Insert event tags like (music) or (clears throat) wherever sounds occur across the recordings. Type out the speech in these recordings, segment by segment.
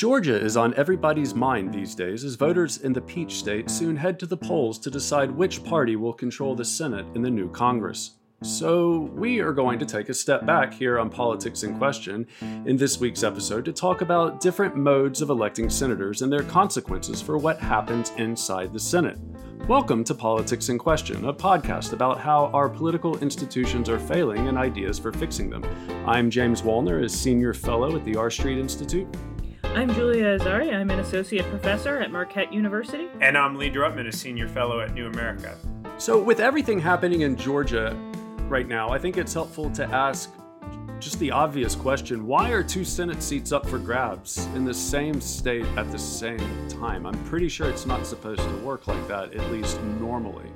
Georgia is on everybody's mind these days as voters in the Peach State soon head to the polls to decide which party will control the Senate in the new Congress. So, we are going to take a step back here on Politics in Question in this week's episode to talk about different modes of electing senators and their consequences for what happens inside the Senate. Welcome to Politics in Question, a podcast about how our political institutions are failing and ideas for fixing them. I'm James Wallner, a senior fellow at the R Street Institute. I'm Julia Azari. I'm an associate professor at Marquette University. And I'm Lee Drutman, a senior fellow at New America. So, with everything happening in Georgia right now, I think it's helpful to ask just the obvious question why are two Senate seats up for grabs in the same state at the same time? I'm pretty sure it's not supposed to work like that, at least normally.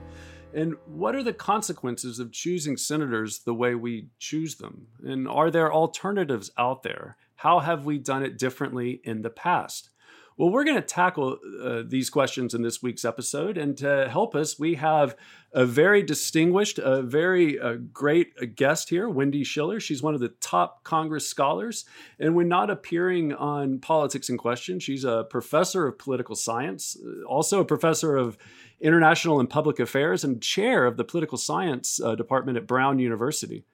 And what are the consequences of choosing senators the way we choose them? And are there alternatives out there? How have we done it differently in the past? Well, we're going to tackle uh, these questions in this week's episode. And to help us, we have a very distinguished, a very uh, great guest here, Wendy Schiller. She's one of the top Congress scholars. And when not appearing on Politics in Question, she's a professor of political science, uh, also a professor of international and public affairs, and chair of the political science uh, department at Brown University.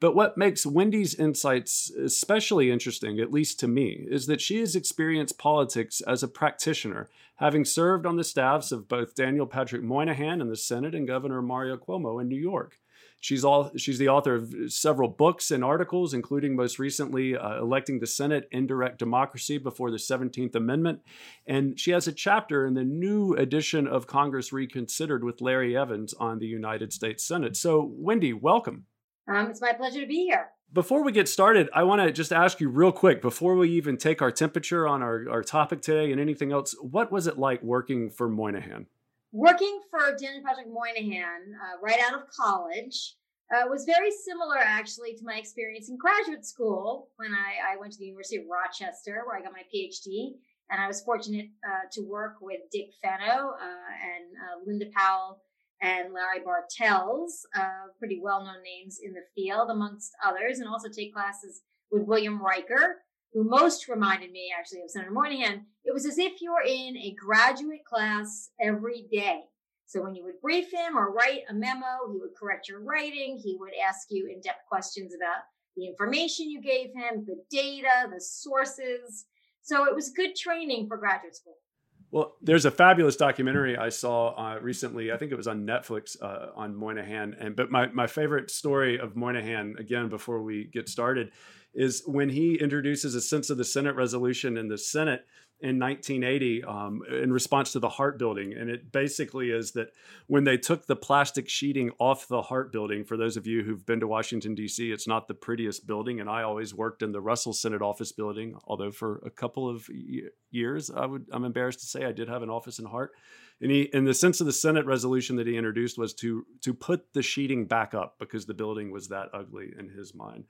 But what makes Wendy's insights especially interesting, at least to me, is that she has experienced politics as a practitioner, having served on the staffs of both Daniel Patrick Moynihan in the Senate and Governor Mario Cuomo in New York. She's all she's the author of several books and articles, including most recently uh, electing the Senate indirect democracy before the 17th Amendment, and she has a chapter in the new edition of Congress Reconsidered with Larry Evans on the United States Senate. So, Wendy, welcome. Um, it's my pleasure to be here. Before we get started, I want to just ask you real quick before we even take our temperature on our, our topic today and anything else, what was it like working for Moynihan? Working for Daniel Patrick Moynihan uh, right out of college uh, was very similar actually to my experience in graduate school when I, I, went to the University of Rochester where I got my PhD. And I was fortunate uh, to work with Dick Fenno uh, and uh, Lynda Powell and Larry Bartels, uh, pretty well known names in the field, amongst others, and also take classes with William Riker, who most reminded me actually of Senator Moynihan. It was as if you were in a graduate class every day. So when you would brief him or write a memo, he would correct your writing. He would ask you in depth questions about the information you gave him, the data, the sources. So it was good training for graduate school. Well, there's a fabulous documentary I saw uh, recently. I think it was on Netflix uh, on Moynihan. And but my my favorite story of Moynihan, again, before we get started, is when he introduces a sense of the Senate resolution in the Senate in 1980 um, in response to the Hart building. And it basically is that when they took the plastic sheeting off the Hart building, for those of you who've been to Washington, D.C., it's not the prettiest building. And I always worked in the Russell Senate office building, although for a couple of years, I would, I'm embarrassed to say I did have an office in Hart. And he, in the sense of the Senate resolution that he introduced was to to put the sheeting back up because the building was that ugly in his mind.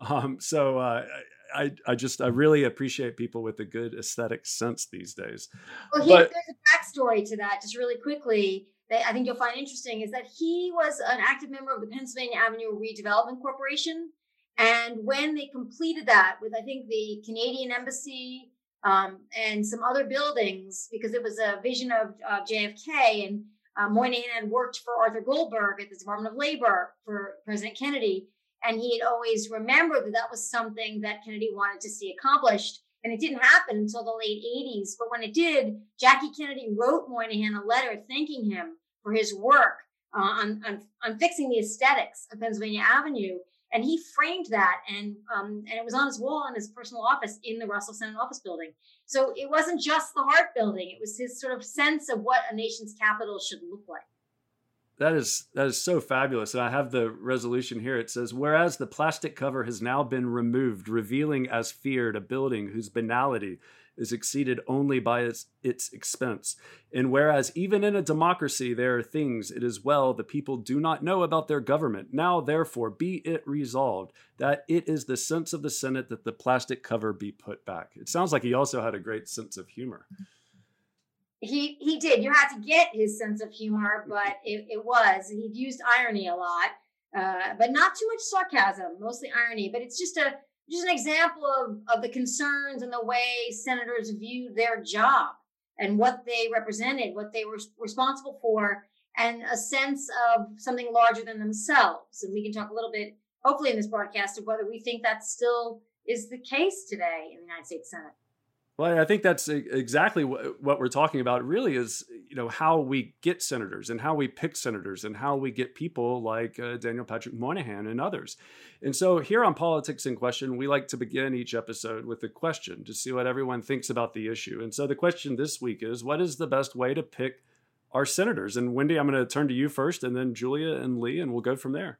Um, so uh, I, I just I really appreciate people with a good aesthetic sense these days. Well, he, but, there's a backstory to that, just really quickly. That I think you'll find interesting is that he was an active member of the Pennsylvania Avenue Redevelopment Corporation, and when they completed that with I think the Canadian Embassy um, and some other buildings, because it was a vision of, of JFK and uh, Moynihan had worked for Arthur Goldberg at the Department of Labor for President Kennedy and he had always remembered that that was something that Kennedy wanted to see accomplished. And it didn't happen until the late 80s. But when it did, Jackie Kennedy wrote Moynihan a letter thanking him for his work uh, on, on, on, fixing the aesthetics of Pennsylvania Avenue. And he framed that, and um, and it was on his wall in his personal office in the Russell Senate Office Building. So it wasn't just the Hart Building; it was his sort of sense of what a nation's capital should look like that is that is so fabulous. And i have the resolution here. It says whereas the plastic cover has now been removed revealing as feared a building whose banality is exceeded only by its, its expense. And whereas even in a democracy there are things it is well the people do not know about their government. Now therefore be it resolved that it is the sense of the senate that the plastic cover be put back. It sounds like he also had a great sense of humor he he did. You had to get his sense of humor, but it, it was he used irony a lot, uh, but not too much sarcasm. Mostly irony. But it's just a just an example of, of the concerns and the way senators viewed their job and what they represented, what they were responsible for, and a sense of something larger than themselves. And we can talk a little bit, hopefully, in this broadcast, of whether we think that still is the case today in the United States Senate. Well, I think that's exactly what we're talking about. Really, is you know how we get senators and how we pick senators and how we get people like uh, Daniel Patrick Moynihan and others. And so here on Politics in Question, we like to begin each episode with a question to see what everyone thinks about the issue. And so the question this week is, what is the best way to pick our senators? And Wendy, I'm going to turn to you first, and then Julia and Lee, and we'll go from there.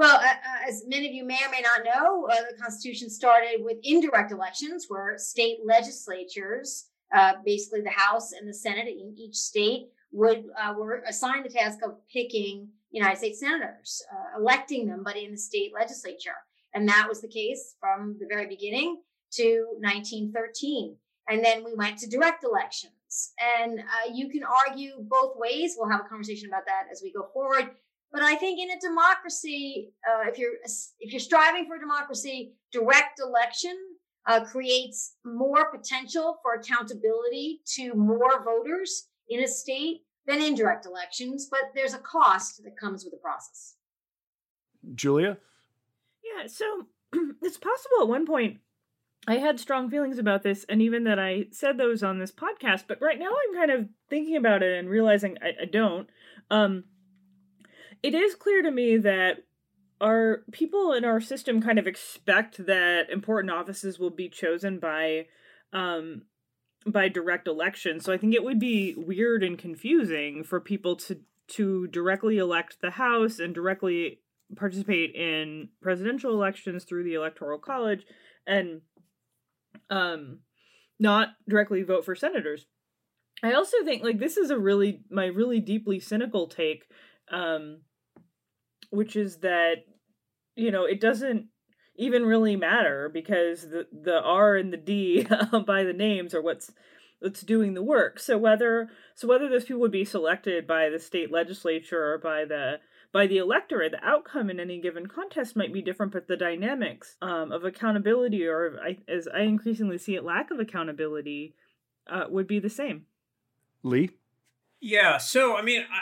Well, uh, uh, as many of you may or may not know, uh, the Constitution started with indirect elections where state legislatures, uh, basically the House and the Senate in each state, would uh, were assigned the task of picking United States senators, uh, electing them, but in the state legislature. And that was the case from the very beginning to 1913. And then we went to direct elections. And you can argue both ways. We'll have a conversation about that as we go forward. But I think in a democracy, uh, if you're if you're striving for democracy, direct election uh, creates more potential for accountability to more voters in a state than indirect elections. But there's a cost that comes with the process. Julia, yeah. So (clears throat) it's possible at one point I had strong feelings about this, and even that I said those on this podcast. But right now, I'm kind of thinking about it and realizing I, I don't. Um, it is clear to me that our people in our system kind of expect that important offices will be chosen by um by direct election. So I think it would be weird and confusing for people to to directly elect the House and directly participate in presidential elections through the electoral college and um not directly vote for senators. I also think like this is a really my really deeply cynical take um which is that you know it doesn't even really matter because the the R and the D (laughs) by the names are what's what's doing the work. So whether so whether those people would be selected by the state legislature or by the by the electorate, the outcome in any given contest might be different, but the dynamics um, of accountability, or I, as I increasingly see it, lack of accountability, uh, would be the same. Lee. Yeah. So I mean, I,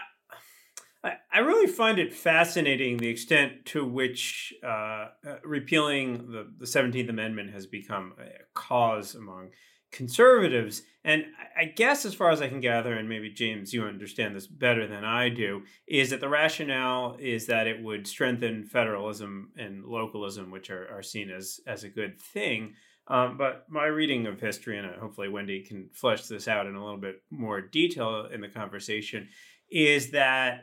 I, really find it fascinating the extent to which uh, uh, repealing the, the 17th Amendment has become a cause among conservatives. And I guess, as far as I can gather, and maybe James, you understand this better than I do, is that the rationale is that it would strengthen federalism and localism, which are, are seen as, as a good thing. Um, but my reading of history, and hopefully Wendy can flesh this out in a little bit more detail in the conversation, is that uh,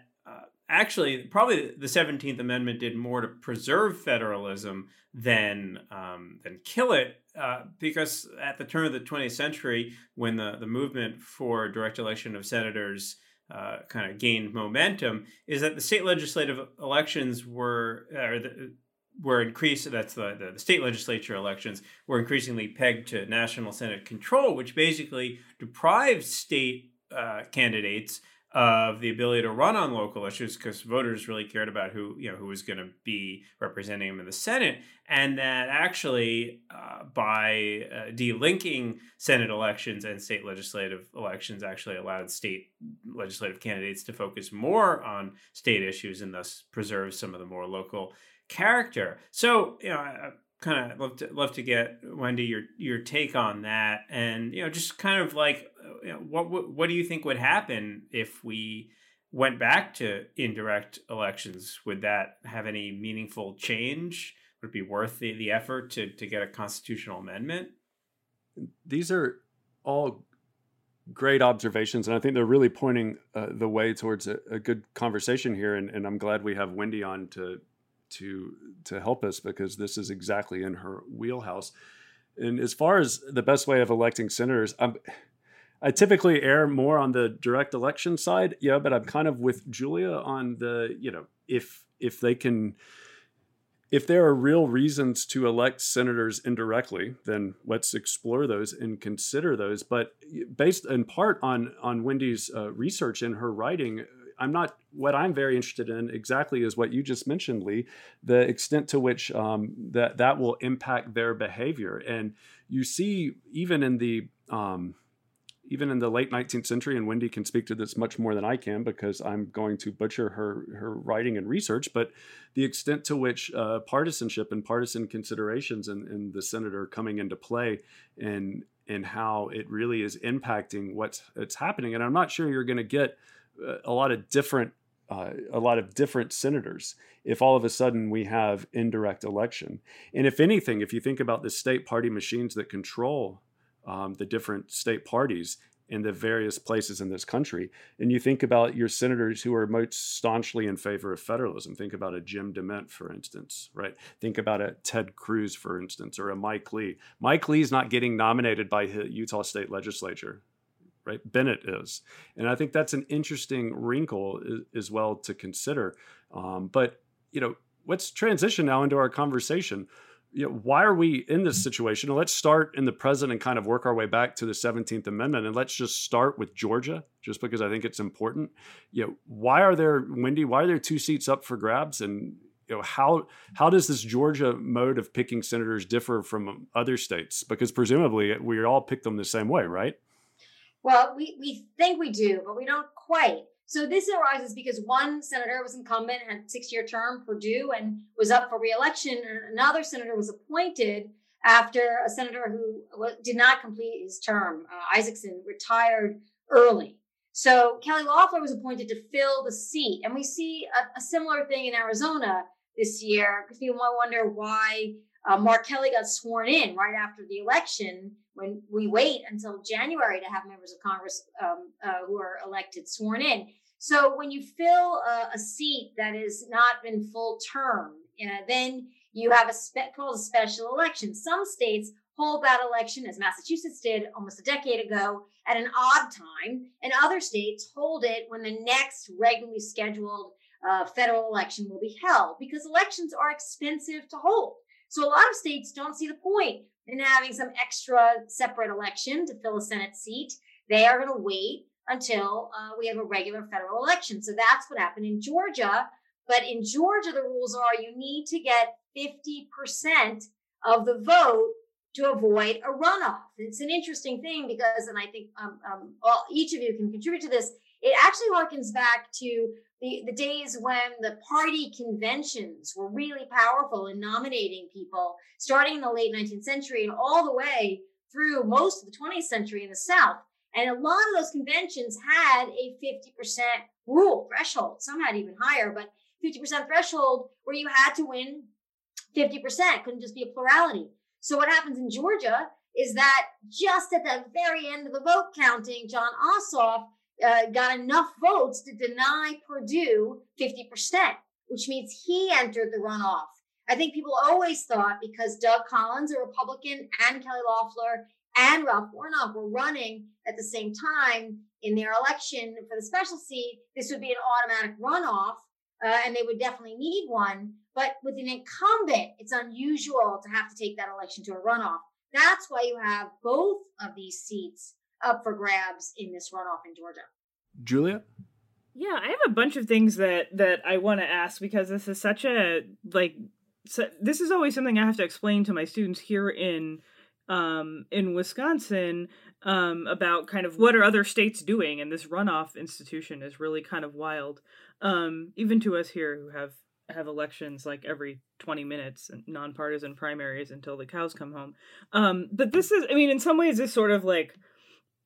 actually, probably the Seventeenth Amendment did more to preserve federalism than um, than kill it, uh, because at the turn of the 20th century, when the the movement for direct election of senators uh, kind of gained momentum, is that the state legislative elections were or the, were increased. That's the, the, the state legislature elections were increasingly pegged to national senate control, which basically deprived state uh, candidates of the ability to run on local issues because voters really cared about who you know who was going to be representing them in the Senate, and that actually uh, by uh, delinking Senate elections and state legislative elections actually allowed state legislative candidates to focus more on state issues and thus preserve some of the more local character. So you know kind of love to love to get Wendy your your take on that, and you know, just kind of like, you know, what, what what do you think would happen if we went back to indirect elections? Would that have any meaningful change? Would it be worth the, the effort to to get a constitutional amendment? These are all great observations, and I think they're really pointing uh, the way towards a, a good conversation here. And, and I'm glad we have Wendy on to to to help us because this is exactly in her wheelhouse. And as far as the best way of electing senators, I'm I typically err more on the direct election side, yeah, but I'm kind of with Julia on the, you know, if if they can if there are real reasons to elect senators indirectly, then let's explore those and consider those. But based in part on on Wendy's uh, research and her writing, I'm not. What I'm very interested in exactly is what you just mentioned, Lee. The extent to which um, that that will impact their behavior, and you see even in the um, even in the late 19th century, and Wendy can speak to this much more than I can because I'm going to butcher her her writing and research. But the extent to which uh, partisanship and partisan considerations in, in the Senate are coming into play, and and how it really is impacting what's it's happening. And I'm not sure you're going to get a lot of different uh, a lot of different senators if all of a sudden we have indirect election. And if anything, if you think about the state party machines that control um, the different state parties in the various places in this country. And you think about your senators who are most staunchly in favor of federalism. Think about a Jim DeMint, for instance, right? Think about a Ted Cruz, for instance, or a Mike Lee. Mike Lee is not getting nominated by Utah State Legislature, right? Bennett is. And I think that's an interesting wrinkle as well to consider. Um, but, you know, let's transition now into our conversation you know, why are we in this situation? let's start in the present and kind of work our way back to the 17th Amendment. And let's just start with Georgia, just because I think it's important. You know, why are there, Wendy, why are there two seats up for grabs? And you know, how how does this Georgia mode of picking senators differ from other states? Because presumably we all pick them the same way, right? Well, we, we think we do, but we don't quite. So this arises because one senator was incumbent, had six-year term, Perdue, and was up for reelection. And another senator was appointed after a senator who did not complete his term, uh, Isakson, retired early. So Kelly Loeffler was appointed to fill the seat, and we see a, a similar thing in Arizona this year because people might wonder why uh, Mark Kelly got sworn in right after the election when we wait until January to have members of Congress um, uh, who are elected sworn in. So when you fill a, a seat that has not been full term, uh, then you have a spe- called a special election. Some states hold that election, as Massachusetts did almost a decade ago, at an odd time, and other states hold it when the next regularly scheduled uh, federal election will be held because elections are expensive to hold. So a lot of states don't see the point in having some extra separate election to fill a Senate seat. They are going to wait until uh, we have a regular federal election. So that's what happened in Georgia. But in Georgia, the rules are you need to get 50% of the vote to avoid a runoff. It's an interesting thing because, and I think um, um, well, each of you can contribute to this. It actually harkens back to the, the days when the party conventions were really powerful in nominating people, starting in the late 19th century and all the way through most of the 20th century in the South. And a lot of those conventions had a 50% rule threshold. Some had even higher, but 50% threshold where you had to win 50%, couldn't just be a plurality. So what happens in Georgia is that just at the very end of the vote counting, Jon Ossoff uh, got enough votes to deny Perdue 50%, which means he entered the runoff. I think people always thought because Doug Collins, a Republican, and Kelly Loeffler and Ralph Warnock were running at the same time in their election for the special seat, this would be an automatic runoff, uh, and they would definitely need one. But with an incumbent, it's unusual to have to take that election to a runoff. That's why you have both of these seats up for grabs in this runoff in Georgia. Julia? Yeah, I have a bunch of things that that I want to ask because this is such a like so this is always something I have to explain to my students here in um in Wisconsin um about kind of what are other states doing and this runoff institution is really kind of wild um even to us here who have have elections like every 20 minutes and nonpartisan primaries until the cows come home um but this is i mean in some ways this sort of like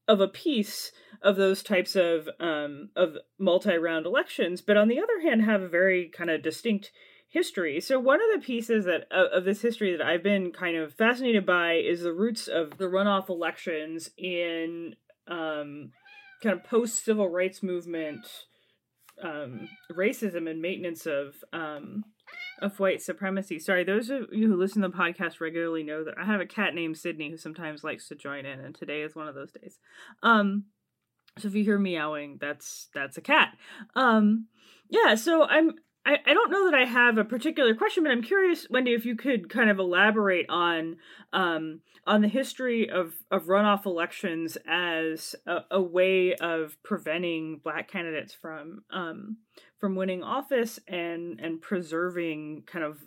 of a piece of those types of um, of multi-round elections, but on the other hand, have a very kind of distinct history. So one of the pieces that of, of this history that I've been kind of fascinated by is the roots of the runoff elections in um, kind of post civil rights movement um, racism and maintenance of um, of white supremacy. Sorry, those of you who listen to the podcast regularly know that I have a cat named Sydney who sometimes likes to join in, and today is one of those days. Um, so if you hear meowing, that's that's a cat. Um, yeah, so I'm I, I don't know that I have a particular question, but I'm curious, Wendy, if you could kind of elaborate on um, on the history of, of runoff elections as a, a way of preventing black candidates from um, from winning office and and preserving kind of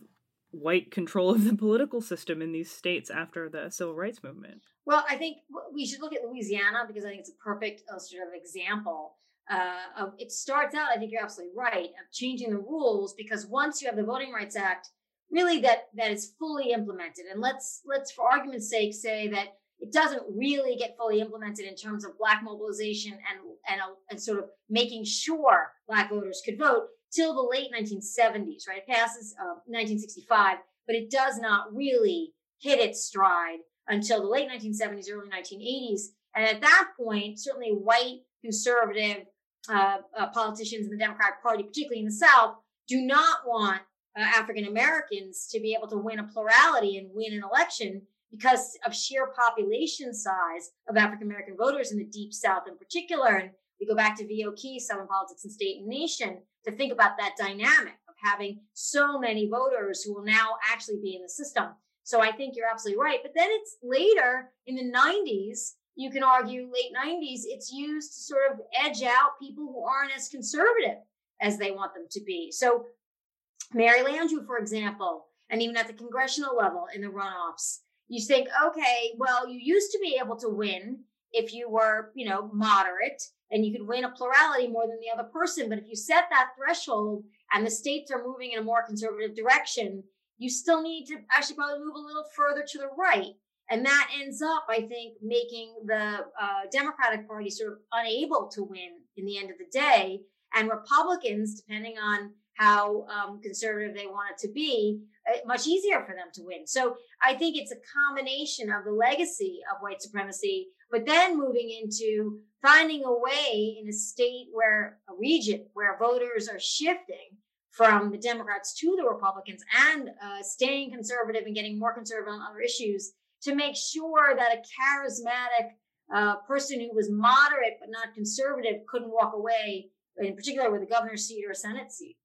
white control of the political system in these states after the civil rights movement. Well, I think we should look at Louisiana because I think it's a perfect illustrative example. Uh, it starts out, I think you're absolutely right, of changing the rules because once you have the Voting Rights Act, really that that is fully implemented, and let's let's for argument's sake say that it doesn't really get fully implemented in terms of black mobilization and and, and sort of making sure black voters could vote till the late 1970s, right? It passes uh, 1965, but it does not really hit its stride until the late 1970s, early 1980s. And at that point, certainly white conservative uh, uh, politicians in the Democratic Party, particularly in the South, do not want uh, African Americans to be able to win a plurality and win an election because of sheer population size of African American voters in the Deep South in particular. And we go back to V.O. Key, Southern Politics and State and Nation, to think about that dynamic of having so many voters who will now actually be in the system. So I think you're absolutely right. But then it's later in the 90s, you can argue late 90s, it's used to sort of edge out people who aren't as conservative as they want them to be. So Mary Landrieu, for example, and even at the congressional level in the runoffs, you think, okay, well, you used to be able to win if you were, you know, moderate and you could win a plurality more than the other person. But if you set that threshold and the states are moving in a more conservative direction, you still need to actually probably move a little further to the right. And that ends up, I think, making the uh, Democratic Party sort of unable to win in the end of the day. And Republicans, depending on how um, conservative they want it to be, uh, much easier for them to win. So I think it's a combination of the legacy of white supremacy, but then moving into finding a way in a state where a region where voters are shifting from the Democrats to the Republicans and uh, staying conservative and getting more conservative on other issues to make sure that a charismatic uh, person who was moderate but not conservative couldn't walk away, in particular with a governor's seat or a Senate seat.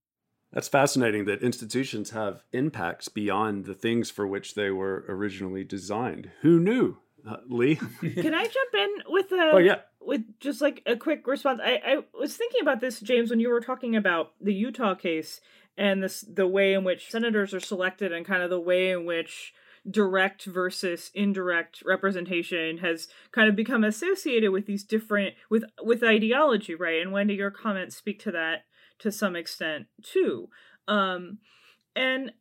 That's fascinating that institutions have impacts beyond the things for which they were originally designed. Who knew, uh, Lee? (laughs) Can I jump in with a? Oh yeah. With just like a quick response, I, I was thinking about this, James, when you were talking about the Utah case and this the way in which senators are selected and kind of the way in which direct versus indirect representation has kind of become associated with these different with with ideology right and wendy your comments speak to that to some extent too. Um, and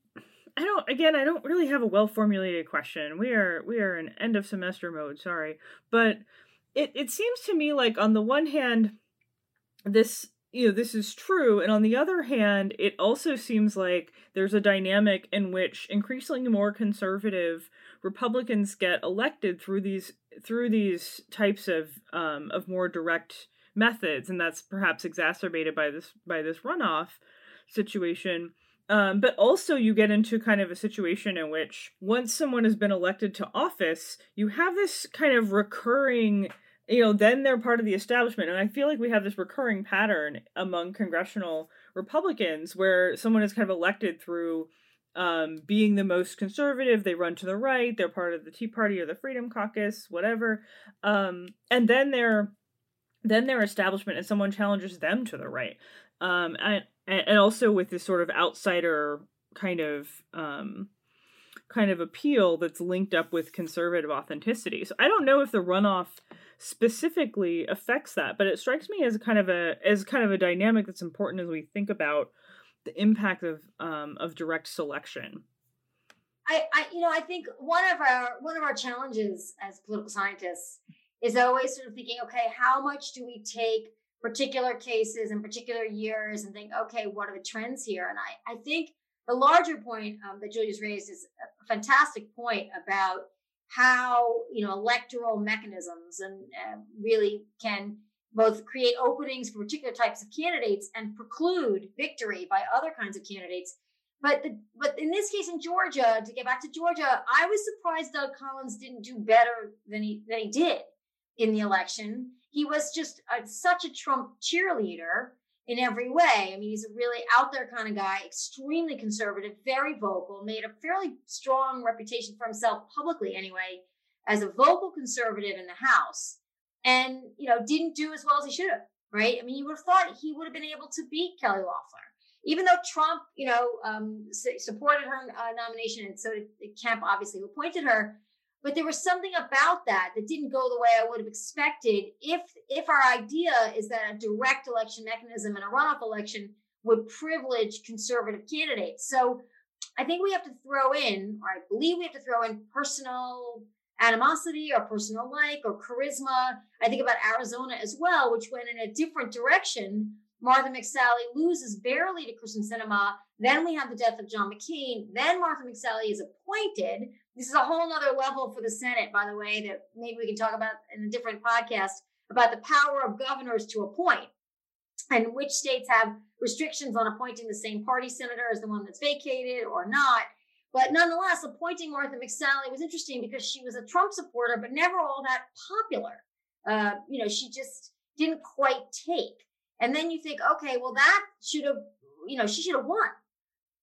I don't again I don't really have a well formulated question. We are we are in end of semester mode, sorry. But it, it seems to me like on the one hand this you know this is true and on the other hand it also seems like there's a dynamic in which increasingly more conservative republicans get elected through these through these types of um, of more direct methods, and that's perhaps exacerbated by this by this runoff situation. Um, but also, you get into kind of a situation in which once someone has been elected to office, you have this kind of recurring, you know, then they're part of the establishment. And I feel like we have this recurring pattern among congressional Republicans where someone is kind of elected through um, being the most conservative. They run to the right, they're part of the Tea Party or the Freedom Caucus, whatever. Um, and then they're then their establishment and someone challenges them to the right um and and also with this sort of outsider kind of um kind of appeal that's linked up with conservative authenticity so i don't know if the runoff specifically affects that but it strikes me as kind of a as kind of a dynamic that's important as we think about the impact of um of direct selection I, I you know i think one of our one of our challenges as political scientists is always sort of thinking, okay, how much do we take particular cases and particular years and think, okay, what are the trends here? And I, I think the larger point um, that Julia's raised is a fantastic point about how you know electoral mechanisms and uh, really can both create openings for particular types of candidates and preclude victory by other kinds of candidates. But the, but in this case in Georgia, to get back to Georgia, I was surprised Doug Collins didn't do better than he than he did in the election. He was just a, such a Trump cheerleader in every way. I mean, he's a really out there kind of guy, extremely conservative, very vocal, made a fairly strong reputation for himself publicly anyway, as a vocal conservative in the House, and you know, didn't do as well as he should have. Right? I mean, you would have thought he would have been able to beat Kelly Loeffler even though Trump, you know, um, supported her uh, nomination, and so did Kemp, obviously, who appointed her. But there was something about that that didn't go the way I would have expected. If if our idea is that a direct election mechanism and a runoff election would privilege conservative candidates, so I think we have to throw in, or I believe we have to throw in personal animosity or personal like or charisma. I think about Arizona as well, which went in a different direction Martha McSally loses barely to Kyrsten Sinema. Then we have the death of John McCain. Then Martha McSally is appointed. This is a whole other level for the Senate, by the way, that maybe we can talk about in a different podcast about the power of governors to appoint and which states have restrictions on appointing the same party senator as the one that's vacated or not. But nonetheless, appointing Martha McSally was interesting because she was a Trump supporter, but never all that popular. Uh, you know, she just didn't quite take. And then you think, okay, well, that should have, you know, she should have won.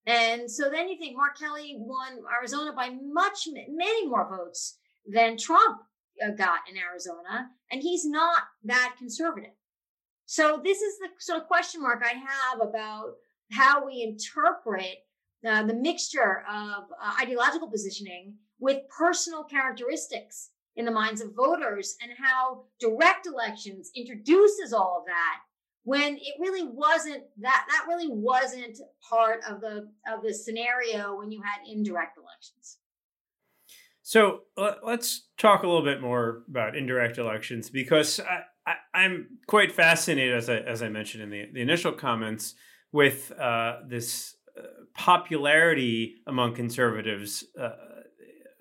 And so then you think Mark Kelly won Arizona by much, many more votes than Trump uh, got in Arizona. And he's not that conservative. So this is the sort of question mark I have about how we interpret uh, the mixture of uh, ideological positioning with personal characteristics in the minds of voters and how direct elections introduces all of that when it really wasn't that that really wasn't part of the of the scenario when you had indirect elections. So let's talk a little bit more about indirect elections because I, I, am quite fascinated, as I, as I mentioned in the, the initial comments, with uh, this uh, popularity among conservatives uh,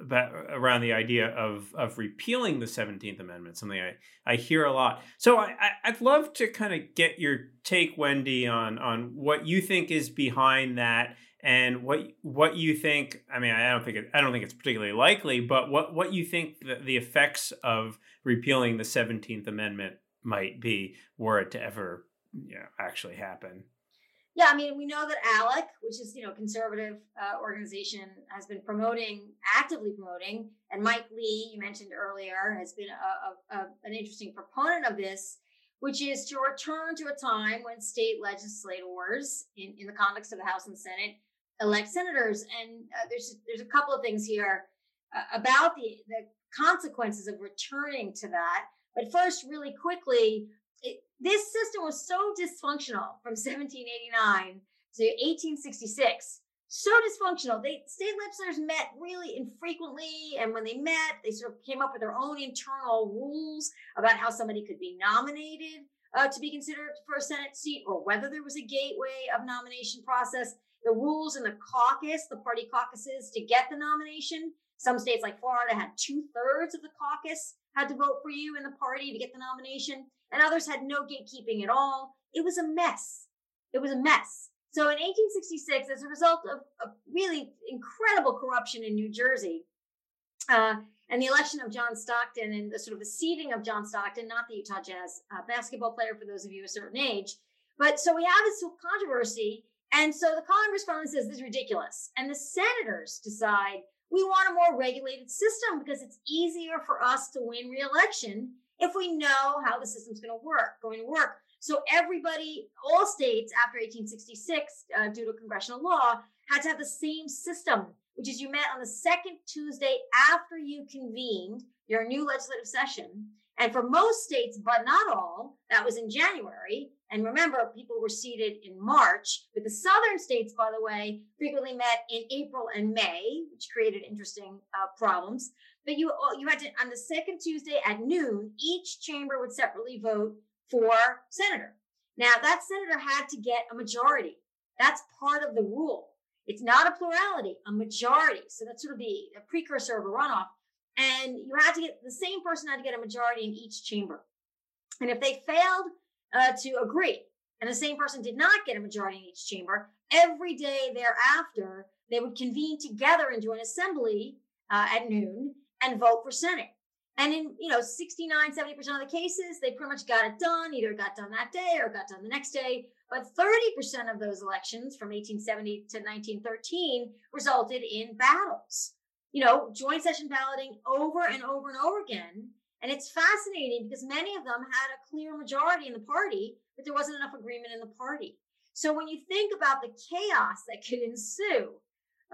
about, around the idea of of repealing the Seventeenth Amendment, something I, I hear a lot. So I, I would love to kind of get your take, Wendy, on on what you think is behind that, and what what you think. I mean, I don't think it, I don't think it's particularly likely, but what what you think the, the effects of repealing the Seventeenth Amendment might be were it to ever you know, actually happen. Yeah, I mean, we know that ALEC, which is you know conservative uh, organization, has been promoting, actively promoting, and Mike Lee, you mentioned earlier, has been a, a, a, an interesting proponent of this, which is to return to a time when state legislators, in, in the context of the House and Senate, elect senators. And uh, there's there's a couple of things here uh, about the the consequences of returning to that. But first, really quickly, this system was so dysfunctional from 1789 to 1866 so dysfunctional. They state legislators met really infrequently, and when they met, they sort of came up with their own internal rules about how somebody could be nominated uh, to be considered for a Senate seat, or whether there was a gateway of nomination process. The rules in the caucus, the party caucuses, to get the nomination. Some states like Florida had two thirds of the caucus had to vote for you in the party to get the nomination and others had no gatekeeping at all. It was a mess. It was a mess. So in 1866, as a result of, of really incredible corruption in New Jersey, uh, and the election of John Stockton and the sort of the seating of John Stockton, not the Utah Jazz uh, basketball player for those of you a certain age. But so we have this controversy. And so the Congress finally says this is ridiculous. And the senators decide we want a more regulated system because it's easier for us to win re-election if we know how the system's going to work, going to work. So everybody, all states after 1866, uh, due to congressional law, had to have the same system, which is you met on the second Tuesday after you convened your new legislative session. And for most states, but not all, that was in January. And remember, people were seated in March. But the southern states, by the way, frequently met in April and May, which created interesting uh, problems. But you uh, you had to on the second Tuesday at noon, each chamber would separately vote for senator. Now that senator had to get a majority. That's part of the rule. It's not a plurality, a majority. So that's sort of the precursor of a runoff. And you had to get the same person had to get a majority in each chamber. And if they failed uh, to agree, and the same person did not get a majority in each chamber, every day thereafter, they would convene together into an assembly uh, at noon and vote for Senate. And in, you know, 69, 70% of the cases, they pretty much got it done, either got done that day or got done the next day. But 30% of those elections from 1870 to 1913 resulted in battles. You know, joint session balloting over and over and over again. And it's fascinating because many of them had a clear majority in the party, but there wasn't enough agreement in the party. So when you think about the chaos that could ensue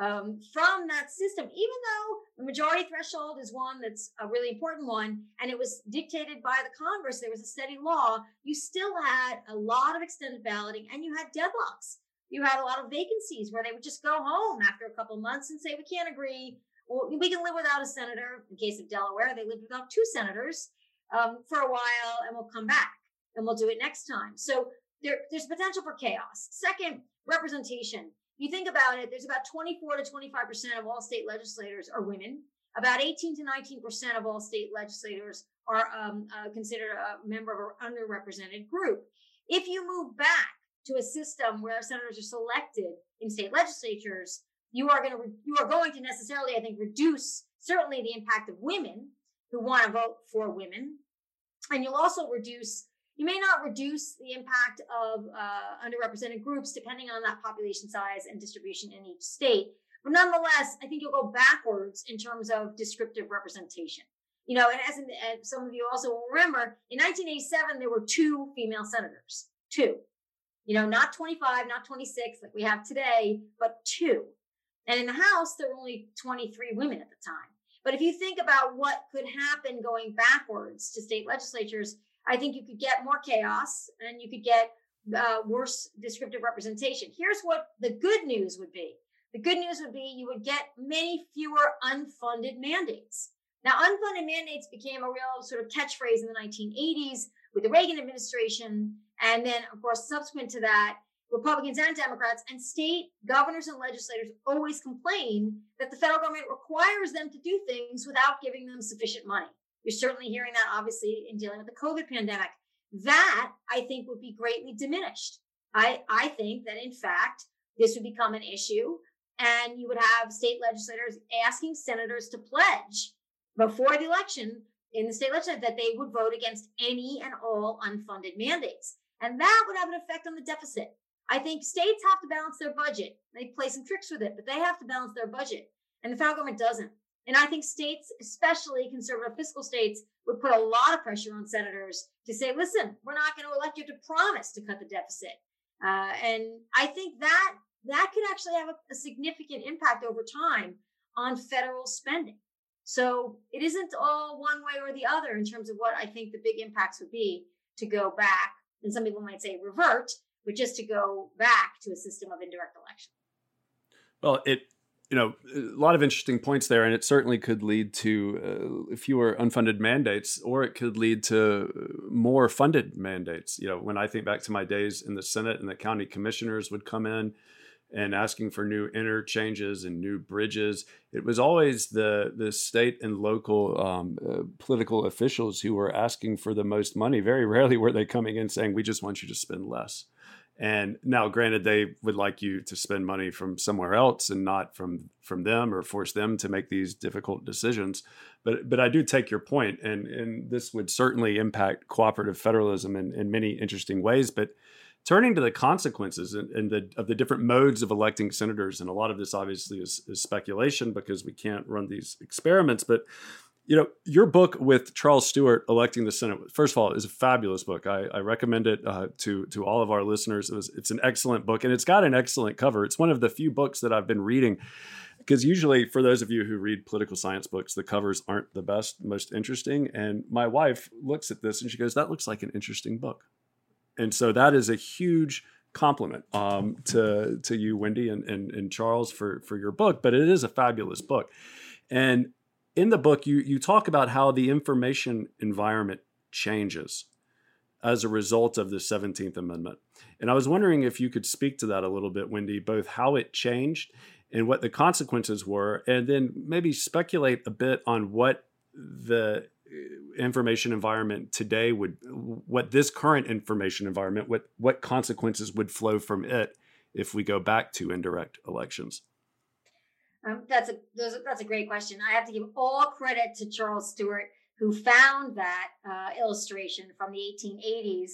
um, from that system, even though the majority threshold is one that's a really important one, and it was dictated by the Congress, there was a steady law, you still had a lot of extended balloting and you had deadlocks. You had a lot of vacancies where they would just go home after a couple months and say, we can't agree. Well, we can live without a senator. In case of Delaware, they lived without two senators um, for a while and we'll come back and we'll do it next time. So there, there's potential for chaos. Second, representation you think about it, there's about 24 to 25% of all state legislators are women. About 18 to 19% of all state legislators are um, uh, considered a member of an underrepresented group. If you move back to a system where senators are selected in state legislatures, you are going to you are going to necessarily, I think, reduce certainly the impact of women who want to vote for women, and you'll also reduce you may not reduce the impact of uh, underrepresented groups depending on that population size and distribution in each state. But nonetheless, I think you'll go backwards in terms of descriptive representation. You know, and as, in, some of you also will remember, in 1987, there were two female senators. Two. You know, not 25, not 26 like we have today, but two. And in the House, there were only 23 women at the time. But if you think about what could happen going backwards to state legislatures, I think you could get more chaos and you could get uh, worse descriptive representation. Here's what the good news would be the good news would be you would get many fewer unfunded mandates. Now, unfunded mandates became a real sort of catchphrase in the 1980s with the Reagan administration. And then, of course, subsequent to that, Republicans and Democrats and state governors and legislators always complain that the federal government requires them to do things without giving them sufficient money. You're certainly hearing that, obviously, in dealing with the COVID pandemic. That I think would be greatly diminished. I, I think that, in fact, this would become an issue, and you would have state legislators asking senators to pledge before the election in the state legislature that they would vote against any and all unfunded mandates. And that would have an effect on the deficit. I think states have to balance their budget. They play some tricks with it, but they have to balance their budget. And the federal government doesn't. And I think states, especially conservative fiscal states, would put a lot of pressure on senators to say, listen, we're not going to elect you to promise to cut the deficit. Uh, and I think that that could actually have a, a significant impact over time on federal spending. So it isn't all one way or the other in terms of what I think the big impacts would be to go back. And some people might say revert, but just to go back to a system of indirect election. Well, it you know, a lot of interesting points there, and it certainly could lead to uh, fewer unfunded mandates, or it could lead to more funded mandates. You know, when I think back to my days in the Senate and the county commissioners would come in and asking for new interchanges and new bridges, it was always the the state and local um, uh, political officials who were asking for the most money. Very rarely were they coming in saying, "We just want you to spend less." And now, granted, they would like you to spend money from somewhere else and not from from them or force them to make these difficult decisions. But but I do take your point, and and this would certainly impact cooperative federalism in, in many interesting ways. But turning to the consequences and, and the of the different modes of electing senators, and a lot of this obviously is, is speculation because we can't run these experiments, but you know, your book with Charles Stewart electing the Senate. First of all, is a fabulous book. I, I recommend it uh, to to all of our listeners. It was, it's an excellent book, and it's got an excellent cover. It's one of the few books that I've been reading because usually, for those of you who read political science books, the covers aren't the best, most interesting. And my wife looks at this and she goes, "That looks like an interesting book," and so that is a huge compliment um, to to you, Wendy, and, and and Charles for for your book. But it is a fabulous book, and in the book, you you talk about how the information environment changes as a result of the 17th Amendment. And I was wondering if you could speak to that a little bit, Wendy, both how it changed and what the consequences were, and then maybe speculate a bit on what the uh, information environment today would what this current information environment what what consequences would flow from it if we go back to indirect elections um, that's a that's a great question. I have to give all credit to Charles Stewart, who found that uh, illustration from the 1880s.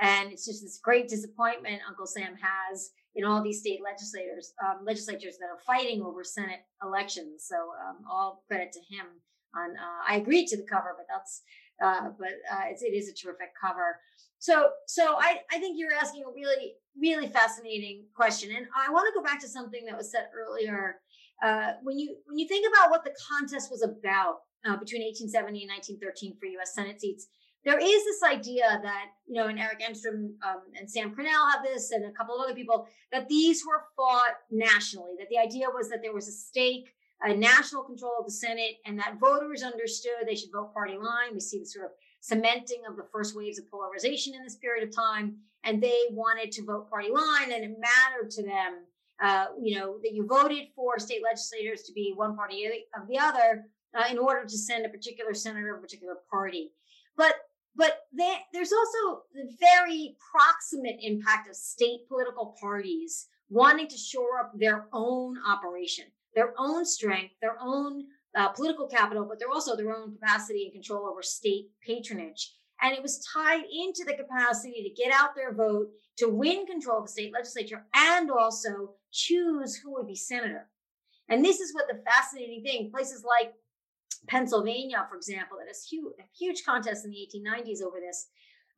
And it's just this great disappointment Uncle Sam has in all these state legislators, um, legislatures that are fighting over Senate elections. So um, all credit to him. On uh, I agreed to the cover, but that's uh, but uh, it's, it is a terrific cover. So so I I think you're asking a really really fascinating question, and I want to go back to something that was said earlier. Uh, when you when you think about what the contest was about uh, between 1870 and 1913 for U.S. Senate seats, there is this idea that you know, and Erik Engstrom um, and Sam Kernell have this, and a couple of other people that these were fought nationally. That the idea was that there was a stake, a national control of the Senate, and that voters understood they should vote party line. We see the sort of cementing of the first waves of polarization in this period of time, and they wanted to vote party line, and it mattered to them. Uh, you know that you voted for state legislators to be one party of the other uh, in order to send a particular senator of a particular party. But but they, there's also the very proximate impact of state political parties wanting to shore up their own operation, their own strength, their own uh, political capital, but they're also their own capacity and control over state patronage. And it was tied into the capacity to get out their vote, to win control of the state legislature, and also choose who would be senator. And this is what the fascinating thing places like Pennsylvania, for example, that has huge, huge contests in the 1890s over this.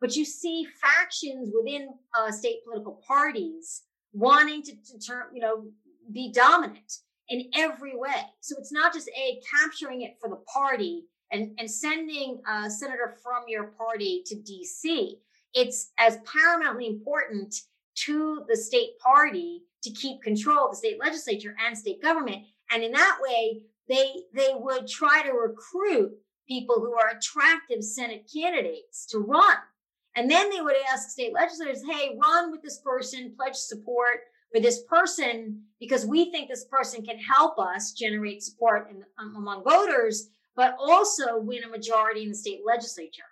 But you see factions within uh, state political parties wanting to, to term, you know, be dominant in every way. So it's not just a capturing it for the party and, and sending a senator from your party to DC. It's as paramountly important to the state party to keep control of the state legislature and state government. And in that way, they they would try to recruit people who are attractive Senate candidates to run. And then they would ask state legislators, hey, run with this person, pledge support for this person, because we think this person can help us generate support in, um, among voters, but also win a majority in the state legislature.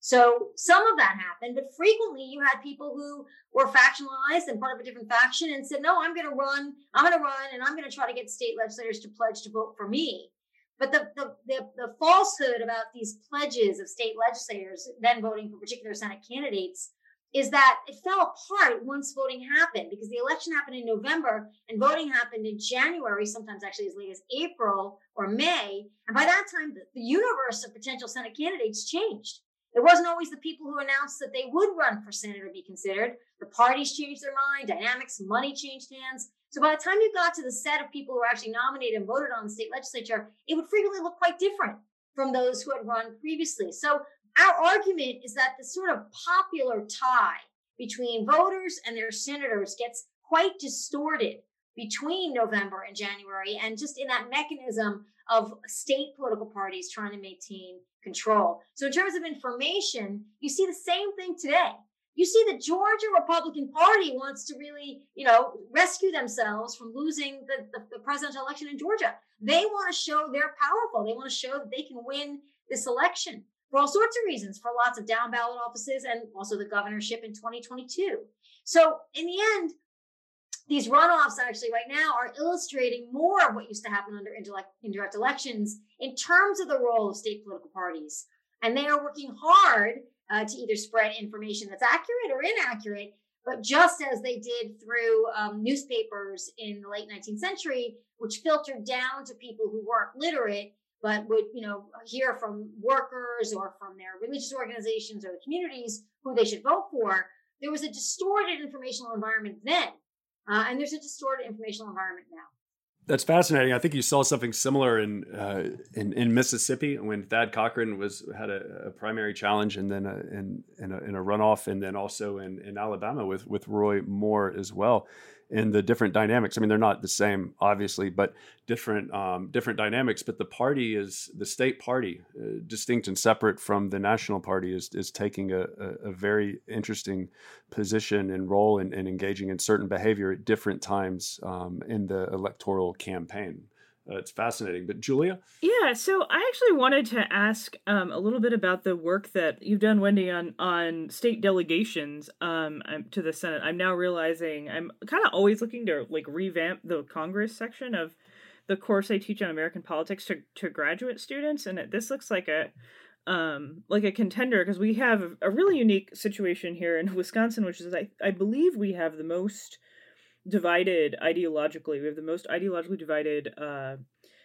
So some of that happened, but frequently you had people who were factionalized and part of a different faction and said, no, I'm going to run, I'm going to run, and I'm going to try to get state legislators to pledge to vote for me. But the, the, the, the falsehood about these pledges of state legislators then voting for particular Senate candidates is that it fell apart once voting happened because the election happened in November and voting happened in January, sometimes actually as late as April or May. And by that time, the, universe of potential Senate candidates changed. It wasn't always the people who announced that they would run for Senate or be considered. The parties changed their mind, dynamics, money changed hands. So by the time you got to the set of people who were actually nominated and voted on the state legislature, it would frequently look quite different from those who had run previously. So our argument is that the sort of popular tie between voters and their senators gets quite distorted between November and January, and just in that mechanism of state political parties trying to maintain control. So, in terms of information, you see the same thing today. You see the Georgia Republican Party wants to really, you know, rescue themselves from losing the, the, the presidential election in Georgia. They want to show they're powerful. They want to show that they can win this election for all sorts of reasons, for lots of down ballot offices and also the governorship in 2022. So, in the end, these runoffs actually right now are illustrating more of what used to happen under indirect elections in terms of the role of state political parties. And they are working hard uh, to either spread information that's accurate or inaccurate, but just as they did through um, newspapers in the late 19th century, which filtered down to people who weren't literate, but would, you know, hear from workers or from their religious organizations or the communities who they should vote for. There was a distorted informational environment then uh, and there's a distorted informational environment now. That's fascinating. I think you saw something similar in uh, in, in, Mississippi when Thad Cochran was had a, a primary challenge, and then a, in in a, in a, runoff, and then also in, in Alabama with with Roy Moore as well in the different dynamics. I mean, they're not the same, obviously, but different um, different dynamics. But the party is the state party, uh, distinct and separate from the national party, is is taking a, a, a very interesting position and role in, in, engaging in certain behavior at different times um, in the electoral campaign. Uh, it's fascinating. But Julia? Yeah, so I actually wanted to ask um, a little bit about the work that you've done, Wendy, on on state delegations um, to the Senate. I'm now realizing I'm kind of always looking to like revamp the Congress section of the course I teach on American politics to, to graduate students, and it, this looks like a um, like a contender because we have a really unique situation here in Wisconsin, which is I, I believe we have the most divided ideologically. We have the most ideologically divided uh,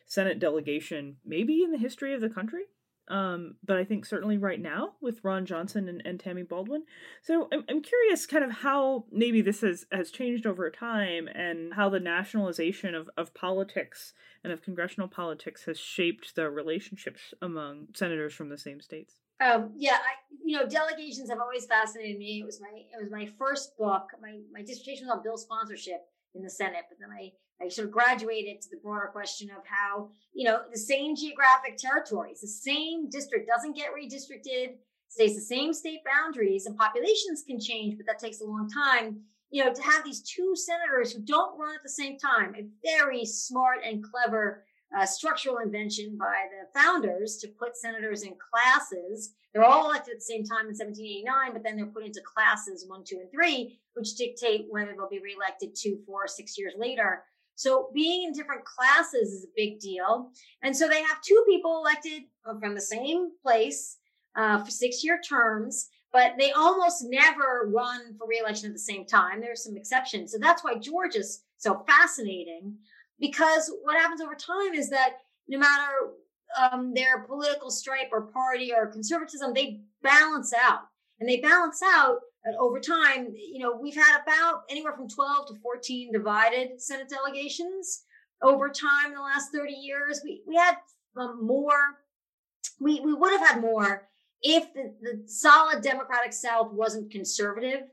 Senate delegation, maybe in the history of the country. Um, but I think certainly right now with Ron Johnson and, and Tammy Baldwin. So I'm, I'm curious kind of how maybe this has, has changed over time and how the nationalization of, of politics and of congressional politics has shaped the relationships among senators from the same states. Um, yeah, I, you know, delegations have always fascinated me. It was my it was my first book. My my dissertation was on bill sponsorship in the Senate, but then I I sort of graduated to the broader question of how you know the same geographic territories, the same district doesn't get redistricted, stays the same state boundaries, and populations can change, but that takes a long time. You know, to have these two senators who don't run at the same time, a very smart and clever uh, structural invention by the founders to put senators in classes. They're all elected at the same time in 1789, but then they're put into classes one, two, and three, which dictate whether they'll be reelected two, four, six years later. So being in different classes is a big deal. And so they have two people elected from the same place uh, for six year terms, but they almost never run for reelection at the same time. There's some exceptions. So that's why Georgia's so fascinating because what happens over time is that no matter um, their political stripe or party or conservatism, they balance out. And they balance out over time. You know, we've had about anywhere from 12 to 14 divided Senate delegations over time in the last 30 years. We, we had um, more, we, we would have had more if the, the solid Democratic South wasn't conservative.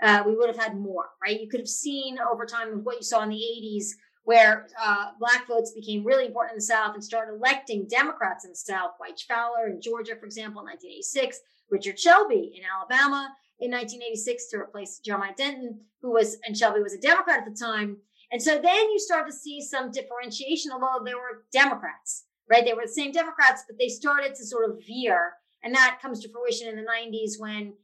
Uh, we would have had more, right? You could have seen over time what you saw in the 80s where uh, black votes became really important in the South and started electing Democrats in the South, Wyche Fowler in Georgia, for example, in 1986, Richard Shelby in Alabama in 1986 to replace Jeremiah Denton, who was, and Shelby was a Democrat at the time. And so then you start to see some differentiation, although they were Democrats, right? They were the same Democrats, but they started to sort of veer. And that comes to fruition in the 90s when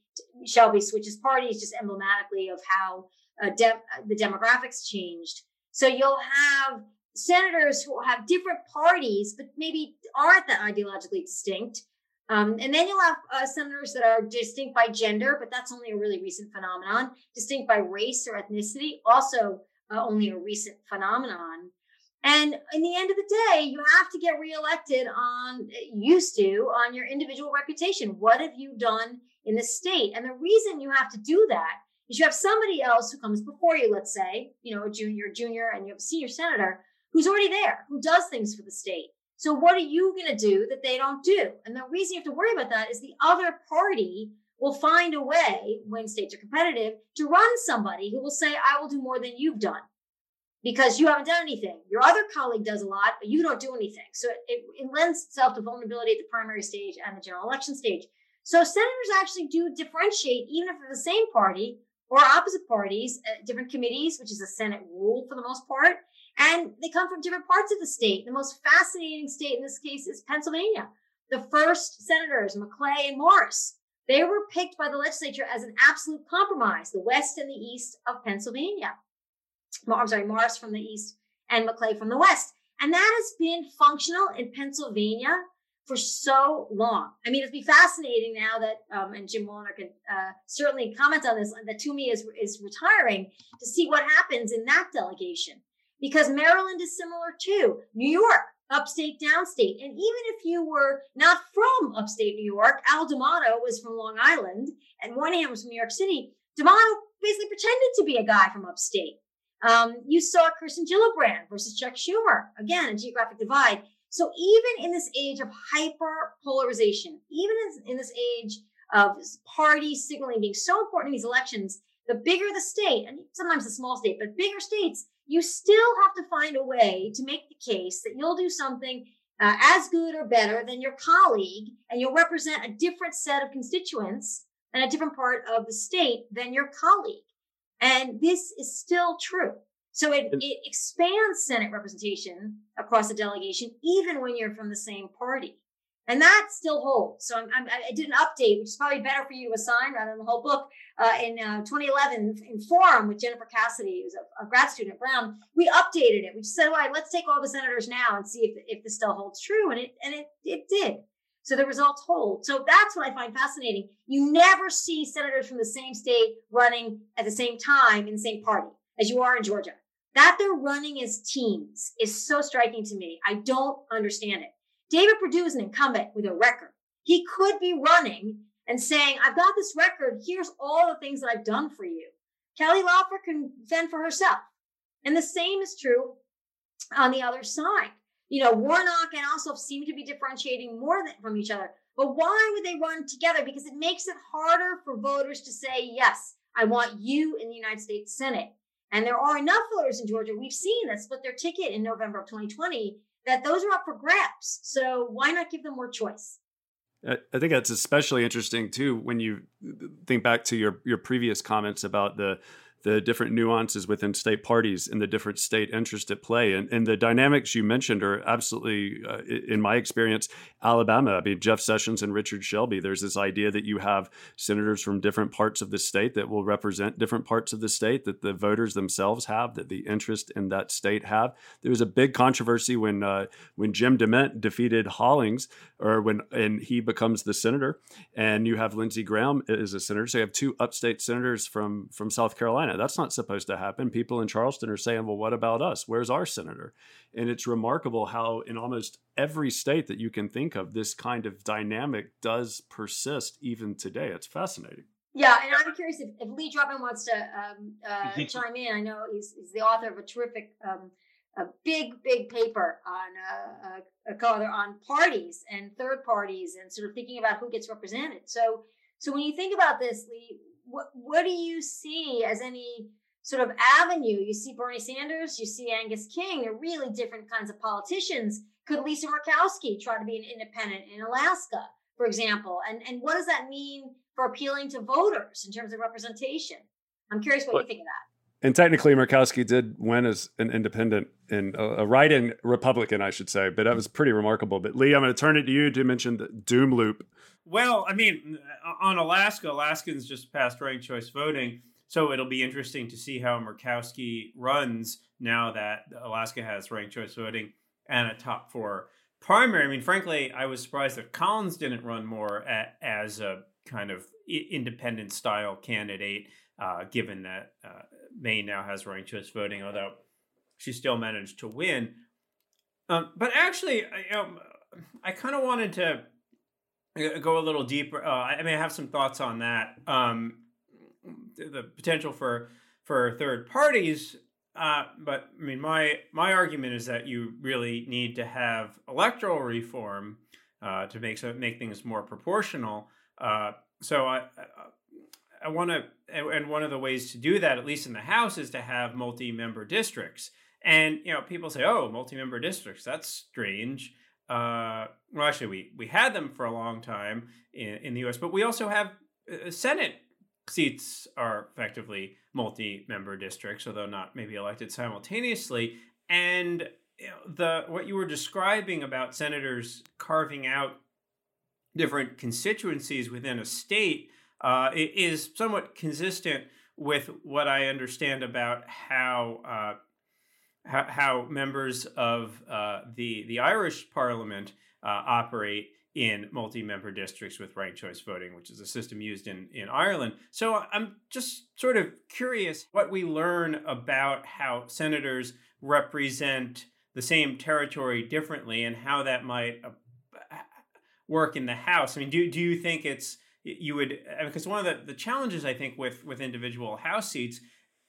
Shelby switches parties, just emblematically of how uh, de- the demographics changed. So you'll have senators who have different parties, but maybe aren't that ideologically distinct. Um, and then you'll have uh, senators that are distinct by gender, but that's only a really recent phenomenon. Distinct by race or ethnicity, also uh, only a recent phenomenon. And in the end of the day, you have to get reelected on, used to, on your individual reputation. What have you done in the state? And the reason you have to do that is you have somebody else who comes before you, let's say, you know, a junior, junior, and you have a senior senator who's already there, who does things for the state. So what are you going to do that they don't do? And the reason you have to worry about that is the other party will find a way when states are competitive to run somebody who will say, I will do more than you've done because you haven't done anything. Your other colleague does a lot, but you don't do anything. So it, it lends itself to vulnerability at the primary stage and the general election stage. So senators actually do differentiate, even if they're the same party, or opposite parties, uh, different committees, which is a Senate rule for the most part. And they come from different parts of the state. The most fascinating state in this case is Pennsylvania. The first senators, Maclay and Morris, they were picked by the legislature as an absolute compromise, the west and the east of Pennsylvania. I'm sorry, Morris from the east and Maclay from the west. And that has been functional in Pennsylvania for so long. I mean, it'd be fascinating now that, um, and Jim Wallner can uh, certainly comment on this, that Toomey is, is retiring to see what happens in that delegation. Because Maryland is similar too. New York, upstate, downstate. And even if you were not from upstate New York, Al D'Amato was from Long Island and Moynihan was from New York City, D'Amato basically pretended to be a guy from upstate. Um, you saw Kirsten Gillibrand versus Chuck Schumer. Again, a geographic divide. So even in this age of hyper polarization, even in this age of party signaling being so important in these elections, the bigger the state, and sometimes the small state, but bigger states, you still have to find a way to make the case that you'll do something uh, as good or better than your colleague, and you'll represent a different set of constituents and a different part of the state than your colleague. And this is still true. So it, it expands Senate representation across the delegation, even when you're from the same party. And that still holds. So I'm, I'm, i did an update, which is probably better for you to assign rather than the whole book. Uh, in uh, 2011, in Forum with Jennifer Cassidy, who's a, a, grad student at Brown, we updated it. We just said, all right, let's take all the senators now and see if, if this still holds true. And it and it it did. So the results hold. So that's what I find fascinating. You never see senators from the same state running at the same time in the same party as you are in Georgia. That they're running as teams is so striking to me. I don't understand it. David Perdue is an incumbent with a record. He could be running and saying, I've got this record. Here's all the things that I've done for you. Kelly Loeffler can fend for herself. And the same is true on the other side. You know, Warnock and Ossoff seem to be differentiating more than, from each other. But why would they run together? Because it makes it harder for voters to say, yes, I want you in the United States Senate. And there are enough voters in Georgia we've seen that split their ticket in November of 2020 that those are up for grabs. So why not give them more choice? I think that's especially interesting too when you think back to your your previous comments about the the different nuances within state parties and the different state interests at play. And, and the dynamics you mentioned are absolutely, uh, in my experience, Alabama. I mean, Jeff Sessions and Richard Shelby, there's this idea that you have senators from different parts of the state that will represent different parts of the state that the voters themselves have, that the interest in that state have. There was a big controversy when uh, when Jim DeMint defeated Hollings, or when and he becomes the senator, and you have Lindsey Graham as a senator. So you have two upstate senators from from South Carolina that's not supposed to happen. People in Charleston are saying, well, what about us? Where's our senator? And it's remarkable how, in almost every state that you can think of, this kind of dynamic does persist even today. It's fascinating. Yeah, and I'm curious if, if Lee Drutman wants to um, uh, chime in. I know he's, he's, the author of a terrific, um, a big, big paper on uh, a, a on parties and third parties and sort of thinking about who gets represented. So, so when you think about this, Lee, what what do you see as any sort of avenue? You see Bernie Sanders, you see Angus King. They're really different kinds of politicians. Could Lisa Murkowski try to be an independent in Alaska, for example? And and what does that mean for appealing to voters in terms of representation? I'm curious what, what you think of that. And technically, Murkowski did win as an independent and a, a write-in Republican, I should say. But that was pretty remarkable. But Lee, I'm going to turn it to you to mention the doom loop well, I mean, on Alaska, Alaskans just passed ranked choice voting. So it'll be interesting to see how Murkowski runs now that Alaska has ranked choice voting and a top four primary. I mean, frankly, I was surprised that Collins didn't run more at, as a kind of independent style candidate, uh, given that uh, Maine now has ranked choice voting, although she still managed to win. Um, but actually, I, um, I kind of wanted to go a little deeper. Uh, I mean, I have some thoughts on that. Um, the potential for for third parties, uh, but I mean, my my argument is that you really need to have electoral reform uh, to make so make things more proportional. Uh, so I. I want to, and one of the ways to do that, at least in the House, is to have multi-member districts. And you know, people say, "Oh, multi-member districts, that's strange." Uh, well, actually, we we had them for a long time in, in the U.S., but we also have uh, Senate seats are effectively multi-member districts, although not maybe elected simultaneously. And the what you were describing about senators carving out different constituencies within a state uh, is somewhat consistent with what I understand about how uh, how, how members of uh, the the Irish Parliament uh, operate in multi-member districts with ranked choice voting, which is a system used in in Ireland. So I'm just sort of curious what we learn about how senators represent the same territory differently and how that might uh, work in the House. I mean, do do you think it's you would because one of the, the challenges I think with with individual House seats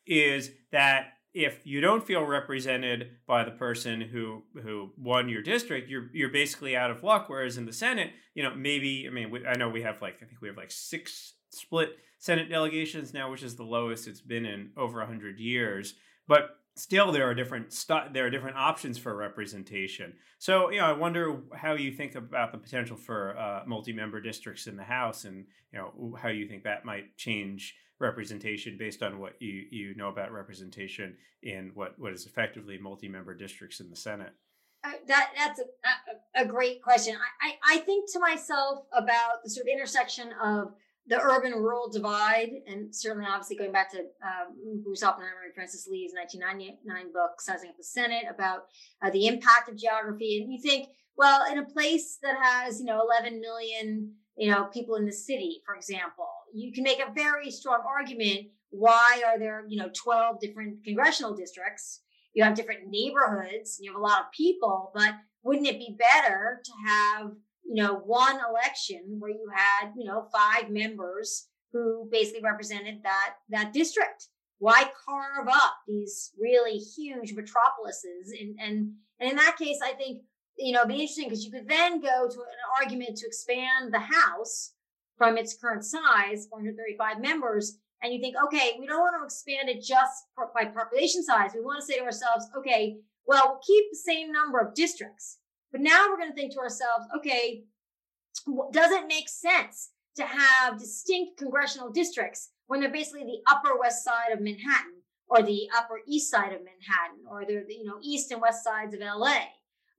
is that if you don't feel represented by the person who who won your district, you're you're basically out of luck. Whereas in the Senate, you know, maybe I mean, we, I know we have like I think we have like six split Senate delegations now, which is the lowest it's been in over hundred years. But still, there are different there are different options for representation. So you know, I wonder how you think about the potential for uh, multi-member districts in the House, and you know how you think that might change representation based on what you you know about representation in what what is effectively multi-member districts in the Senate? Uh, that that's a, a, great question. I, I, I think to myself about the sort of intersection of the urban rural divide, and certainly obviously going back to um, Bruce Oppenheimer and Frances Lee's 1999 book, Sizing Up the Senate, about uh, the impact of geography. And you think, well, in a place that has, you know, 11 million, you know, people in the city, for example, you can make a very strong argument. Why are there, you know, 12 different congressional districts? You have different neighborhoods, you have a lot of people, but wouldn't it be better to have, you know, one election where you had, you know, five members who basically represented that that district? Why carve up these really huge metropolises? And and and in that case, I think you know, it'd be interesting because you could then go to an argument to expand the House from its current size, 435 members, and you think, okay, we don't want to expand it just by population size. We want to say to ourselves, okay, well, we'll keep the same number of districts, but now we're going to think to ourselves, okay, does it make sense to have distinct congressional districts when they're basically the upper west side of Manhattan or the upper east side of Manhattan or the you know east and west sides of LA?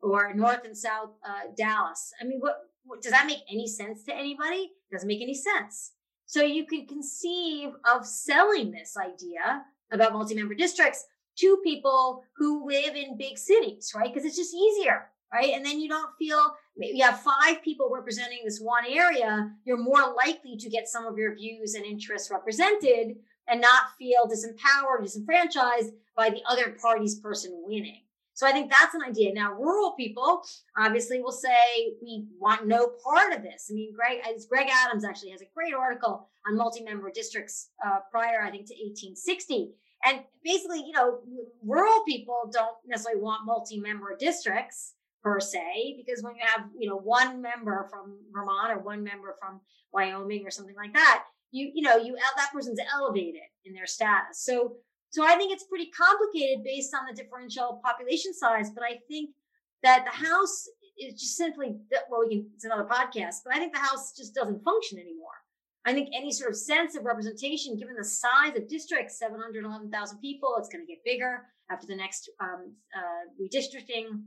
or North and South uh, Dallas. I mean, what, what, does that make any sense to anybody? Doesn't make any sense. So you can conceive of selling this idea about multi-member districts to people who live in big cities, right? Because it's just easier, right? And then you don't feel you have five people representing this one area, you're more likely to get some of your views and interests represented and not feel disempowered, disenfranchised by the other party's person winning. So I think that's an idea. Now, rural people obviously will say we want no part of this. I mean, Greg, Greg Adams actually has a great article on multi-member districts uh, prior, I think, to 1860. And basically, you know, rural people don't necessarily want multi-member districts per se, because when you have, you know, one member from Vermont or one member from Wyoming or something like that, you, you know, you that person's elevated in their status. So so I think it's pretty complicated based on the differential population size, but I think that the House is just simply well, we can it's another podcast, but I think the House just doesn't function anymore. I think any sort of sense of representation, given the size of districts, 711,000 people, it's going to get bigger after the next um, uh, redistricting.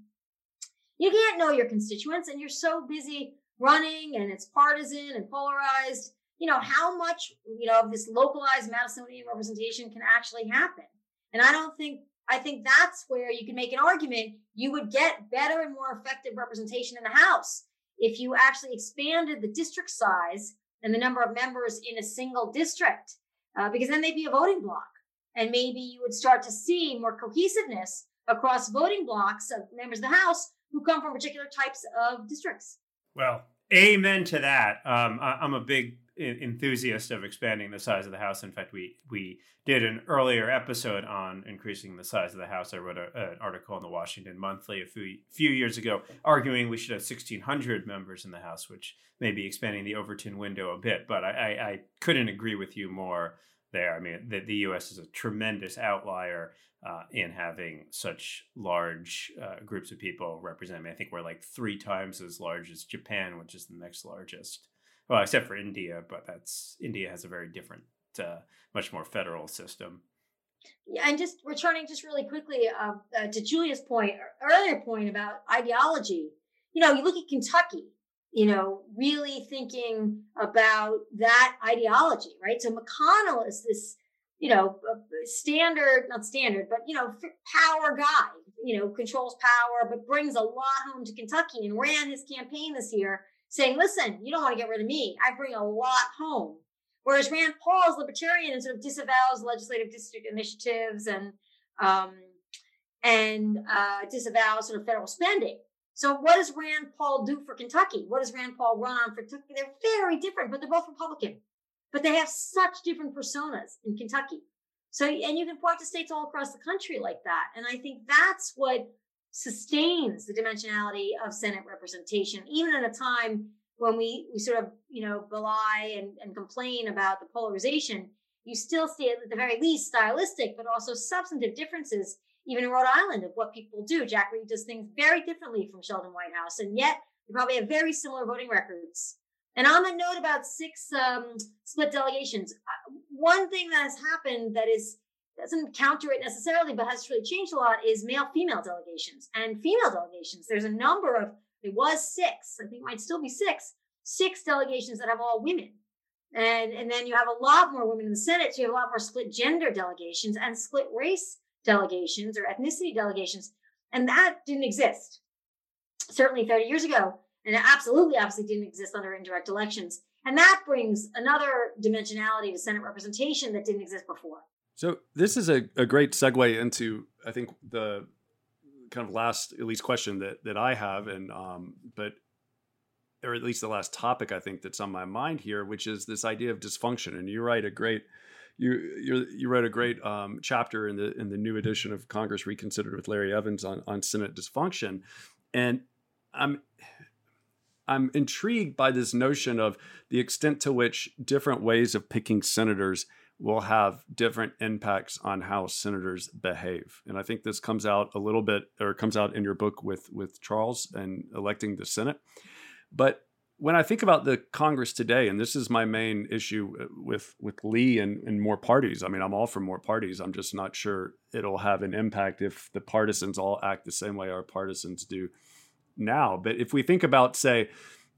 You can't know your constituents, and you're so busy running, and it's partisan and polarized you know, how much, you know, of this localized Madisonian representation can actually happen. And I don't think, I think that's where you can make an argument you would get better and more effective representation in the House if you actually expanded the district size and the number of members in a single district, uh, because then they'd be a voting block. And maybe you would start to see more cohesiveness across voting blocks of members of the House who come from particular types of districts. Well, amen to that. Um, I, I'm a big enthusiast of expanding the size of the house. In fact, we we did an earlier episode on increasing the size of the house. I wrote a, an article in the Washington Monthly a few few years ago, arguing we should have 1,600 members in the House, which may be expanding the Overton window a bit. But I, I, I couldn't agree with you more there. I mean, the, the U.S. is a tremendous outlier uh, in having such large uh, groups of people represent. I, mean, I think we're like three times as large as Japan, which is the next largest well, except for India, but that's India has a very different, uh, much more federal system. Yeah, and just returning just really quickly uh, uh, to Julia's point, earlier point about ideology. You know, you look at Kentucky. You know, really thinking about that ideology, right? So McConnell is this, you know, standard, not standard, but you know, power guy. You know, controls power, but brings a lot home to Kentucky and ran his campaign this year saying, listen, you don't want to get rid of me. I bring a lot home. Whereas Rand Paul is libertarian and sort of disavows legislative district initiatives and um, and uh, disavows sort of federal spending. So what does Rand Paul do for Kentucky? What does Rand Paul run on for Kentucky? They're very different, but they're both Republican. But they have such different personas in Kentucky. So, and you can point to states all across the country like that. And I think that's what sustains the dimensionality of Senate representation, even at a time when we, we sort of, you know, belie and, and complain about the polarization, you still see at the very least stylistic, but also substantive differences, even in Rhode Island, of what people do. Jack Reed does things very differently from Sheldon Whitehouse, and yet they probably have very similar voting records. And on the note about six um, split delegations, uh, one thing that has happened that is doesn't counter it necessarily, but has really changed a lot is male female delegations and female delegations. There's a number of, it was six, I think it might still be six, six delegations that have all women. And, and then you have a lot more women in the Senate. So you have a lot more split gender delegations and split race delegations or ethnicity delegations. And that didn't exist. certainly 30 years ago. And it absolutely, obviously didn't exist under indirect elections. And that brings another dimensionality to Senate representation that didn't exist before. So this is a, a great segue into, I think, the kind of last, at least question that, that I have. And, um, but, or at least the last topic I think that's on my mind here, which is this idea of dysfunction. And you write a great, you you wrote a great um, chapter in the in the new edition of Congress Reconsidered with Larry Evans on on Senate dysfunction, and I'm I'm intrigued by this notion of the extent to which different ways of picking senators will have different impacts on how senators behave. And I think this comes out a little bit or comes out in your book with with Charles and electing the Senate. But when I think about the Congress today, and this is my main issue uh, with with Lee and, and more parties. I mean, I'm all for more parties. I'm just not sure it'll have an impact if the partisans all act the same way our partisans do now. But if we think about, say,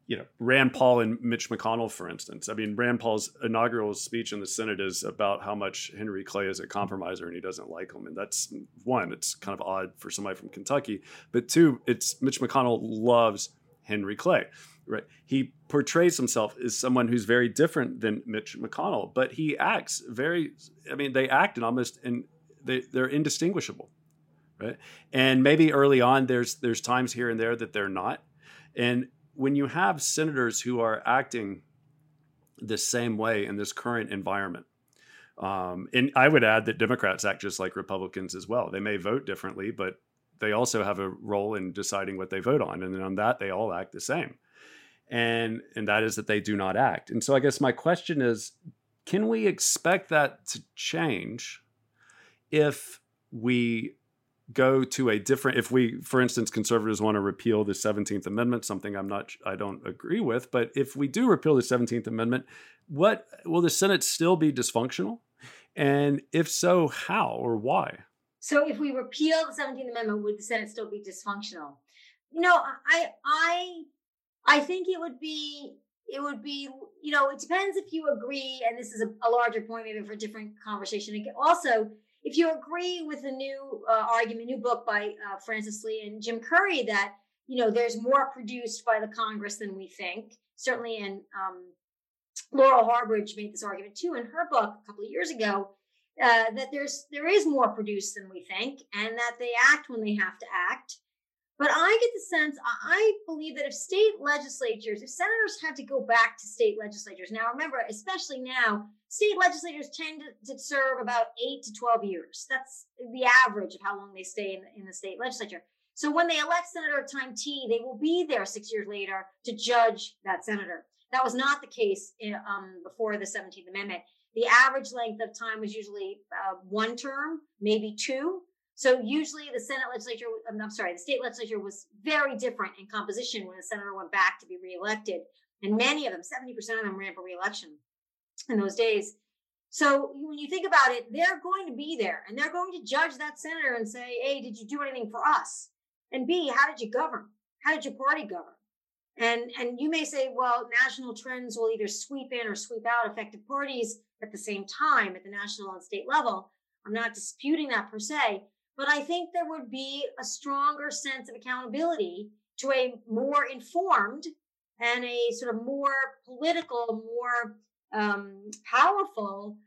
you know, Rand Paul and Mitch McConnell, for instance. I mean, Rand Paul's inaugural speech in the Senate is about how much Henry Clay is a compromiser and he doesn't like him. And that's one, it's kind of odd for somebody from Kentucky. But two, it's Mitch McConnell loves Henry Clay right? He portrays himself as someone who's very different than Mitch McConnell, but he acts very. I mean, they act in almost and they they're indistinguishable, right? And maybe early on, there's there's times here and there that they're not, and when you have senators who are acting the same way in this current environment. Um, and I would add that Democrats act just like Republicans as well. They may vote differently, but they also have a role in deciding what they vote on. And on that, they all act the same and and that is that they do not act. And so I guess my question is can we expect that to change if we go to a different if we for instance conservatives want to repeal the 17th amendment something i'm not i don't agree with but if we do repeal the 17th amendment what will the senate still be dysfunctional? And if so how or why? So if we repeal the 17th amendment would the senate still be dysfunctional? You know i i I think it would be it would be you know it depends if you agree and this is a, a larger point maybe for a different conversation. Also if you agree with the new uh, argument new book by uh, frances lee and jim curry that you know there's more produced by the congress than we think certainly and um, laurel harbridge made this argument too in her book a couple of years ago uh, that there's there is more produced than we think and that they act when they have to act. But I get the sense, I believe that if state legislatures, if senators had to go back to state legislatures, now remember, especially now, state legislators tend to, serve about eight to 12 years. That's the average of how long they stay in, in the state legislature. So when they elect Senator at time T, they will be there six years later to judge that senator. That was not the case in, um, before the 17th Amendment. The average length of time was usually uh, one term, maybe two. So usually the Senate legislature, I'm sorry, the state legislature was very different in composition when the senator went back to be reelected. And many of them, 70% of them ran for reelection in those days. So when you think about it, they're going to be there and they're going to judge that senator and say, A, did you do anything for us? And B, how did you govern? How did your party govern? And and you may say, well, national trends will either sweep in or sweep out effective parties at the same time at the national and state level. I'm not disputing that per se, but I think there would be a stronger sense of accountability to a more informed and a sort of more political, more um, powerful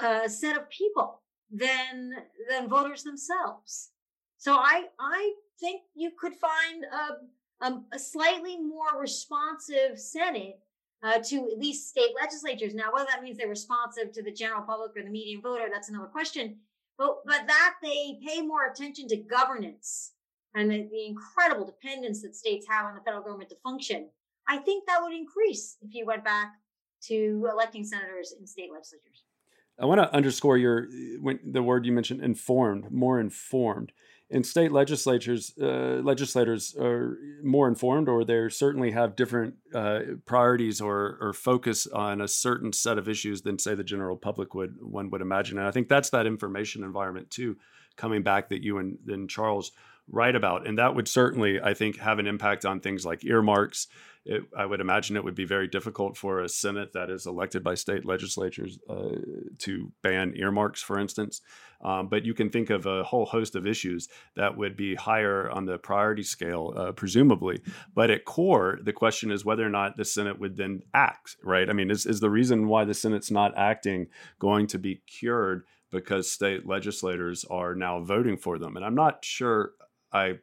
uh, set of people than than voters themselves. So I I think you could find a, a, a slightly more responsive Senate uh, to at least state legislatures. Now, whether that means they're responsive to the general public or the median voter, that's another question but but that they pay more attention to governance and the, the incredible dependence that states have on the federal government to function. I think that would increase if you went back to electing senators in state legislatures. I want to underscore your when, the word you mentioned informed, more informed in state legislatures, uh, legislators are more informed, or they certainly have different uh, priorities or, or focus on a certain set of issues than, say, the general public would one would imagine. And I think that's that information environment too, coming back that you and, and Charles write about. And that would certainly, I think, have an impact on things like earmarks. It, I would imagine it would be very difficult for a Senate that is elected by state legislatures uh, to ban earmarks, for instance. Um, but you can think of a whole host of issues that would be higher on the priority scale, uh, presumably. But at core, the question is whether or not the Senate would then act, right? I mean, is, is the reason why the Senate's not acting going to be cured because state legislators are now voting for them? And I'm not sure I